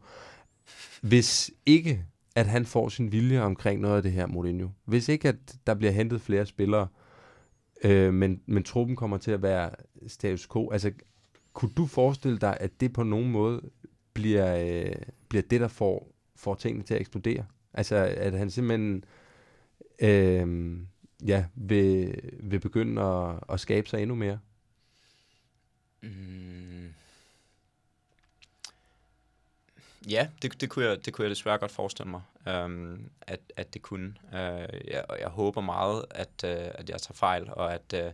Hvis ikke, at han får sin vilje omkring noget af det her, Mourinho, hvis ikke, at der bliver hentet flere spillere, øh, men, men truppen kommer til at være status quo, altså, kunne du forestille dig, at det på nogen måde bliver, øh, bliver det, der får, får tingene til at eksplodere? Altså, at han simpelthen... Øh, ja, vil, vil begynde at, at skabe sig endnu mere? Mm. Ja, det, det, kunne jeg, det kunne jeg desværre godt forestille mig, øhm, at, at det kunne. Øh, jeg, og jeg håber meget, at, øh, at jeg tager fejl, og at øh,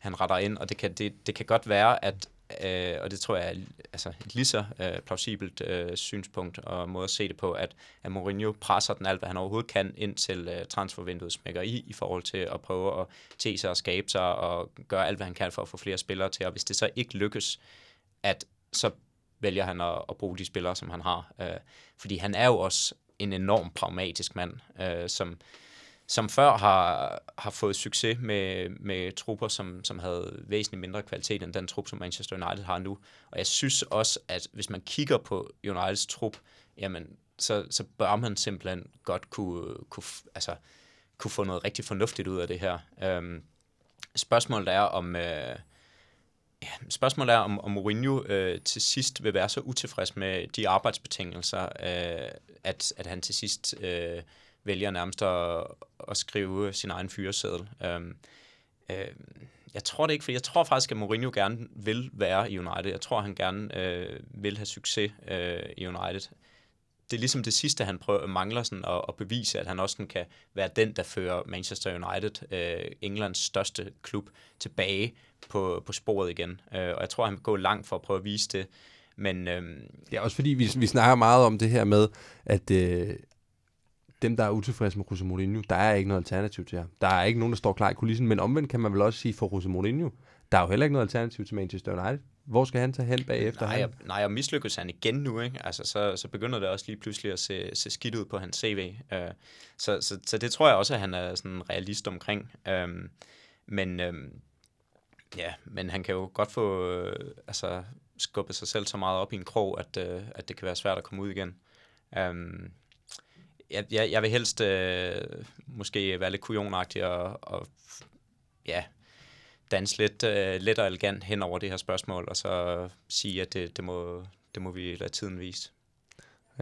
han retter ind. Og det kan, det, det kan godt være, at Øh, og det tror jeg er altså, et lige så øh, plausibelt øh, synspunkt og måde at se det på, at, at Mourinho presser den alt, hvad han overhovedet kan, ind til øh, transfervinduet smækker i, i forhold til at prøve at te sig og skabe sig og gøre alt, hvad han kan for at få flere spillere til. Og hvis det så ikke lykkes, at så vælger han at, at bruge de spillere, som han har. Øh, fordi han er jo også en enorm pragmatisk mand, øh, som som før har, har fået succes med, med trupper, som, som havde væsentligt mindre kvalitet end den trup, som Manchester United har nu. Og jeg synes også, at hvis man kigger på Uniteds trup, jamen, så, så bør man simpelthen godt kunne, kunne, altså, kunne få noget rigtig fornuftigt ud af det her. Øhm, spørgsmålet er, om... Øh, Ja, spørgsmålet er, om, om Mourinho øh, til sidst vil være så utilfreds med de arbejdsbetingelser, øh, at, at han til sidst øh, vælger nærmest at, at skrive sin egen fyreseddel. Øhm, øh, jeg tror det ikke, for jeg tror faktisk, at Mourinho gerne vil være i United. Jeg tror, han gerne øh, vil have succes øh, i United. Det er ligesom det sidste, han prøver, mangler sådan at, at bevise, at han også kan være den, der fører Manchester United, øh, Englands største klub, tilbage på, på sporet igen. Øh, og jeg tror, han vil gå langt for at prøve at vise det. Men, øh, ja, også fordi vi, vi snakker meget om det her med, at, øh, dem, der er utilfredse med Jose Mourinho, der er ikke noget alternativ til ham. Der er ikke nogen, der står klar i kulissen, men omvendt kan man vel også sige for Jose Mourinho, der er jo heller ikke noget alternativ til Manchester United. Hvor skal han tage hen bagefter? Nej, jeg, nej, og mislykkes han igen nu, ikke? Altså, så, så begynder det også lige pludselig at se, se skidt ud på hans CV. Uh, så, så, så det tror jeg også, at han er sådan realist omkring. Uh, men uh, ja, men han kan jo godt få uh, altså, skubbet sig selv så meget op i en krog, at, uh, at det kan være svært at komme ud igen. Uh, jeg, jeg, jeg vil helst øh, måske være lidt kujonagtig og, og ja, danse lidt, øh, lidt og elegant hen over det her spørgsmål, og så sige, at det, det, må, det må vi lade tiden vise.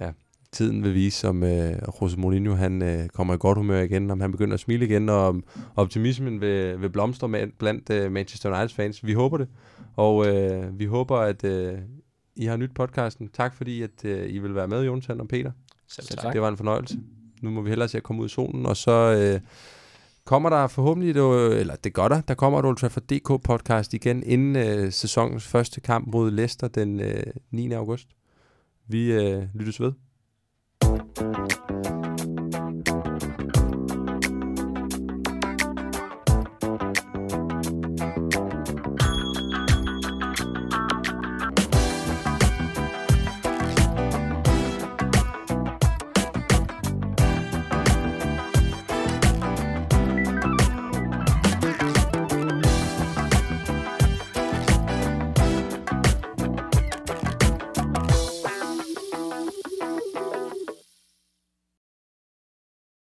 Ja, tiden vil vise, om øh, Jose Mourinho han, øh, kommer i godt humør igen, om han begynder at smile igen, og om optimismen vil, vil blomstre med, blandt øh, Manchester United fans. Vi håber det, og øh, vi håber, at øh, I har nyt podcasten. Tak fordi, at øh, I vil være med, Jonathan og Peter. Selv tak. Det var en fornøjelse. Nu må vi hellere se at komme ud i solen, og så øh, kommer der forhåbentlig, et, øh, eller det gør der, der kommer et Old Trafford DK podcast igen inden øh, sæsonens første kamp mod Leicester den øh, 9. august. Vi øh, lyttes ved.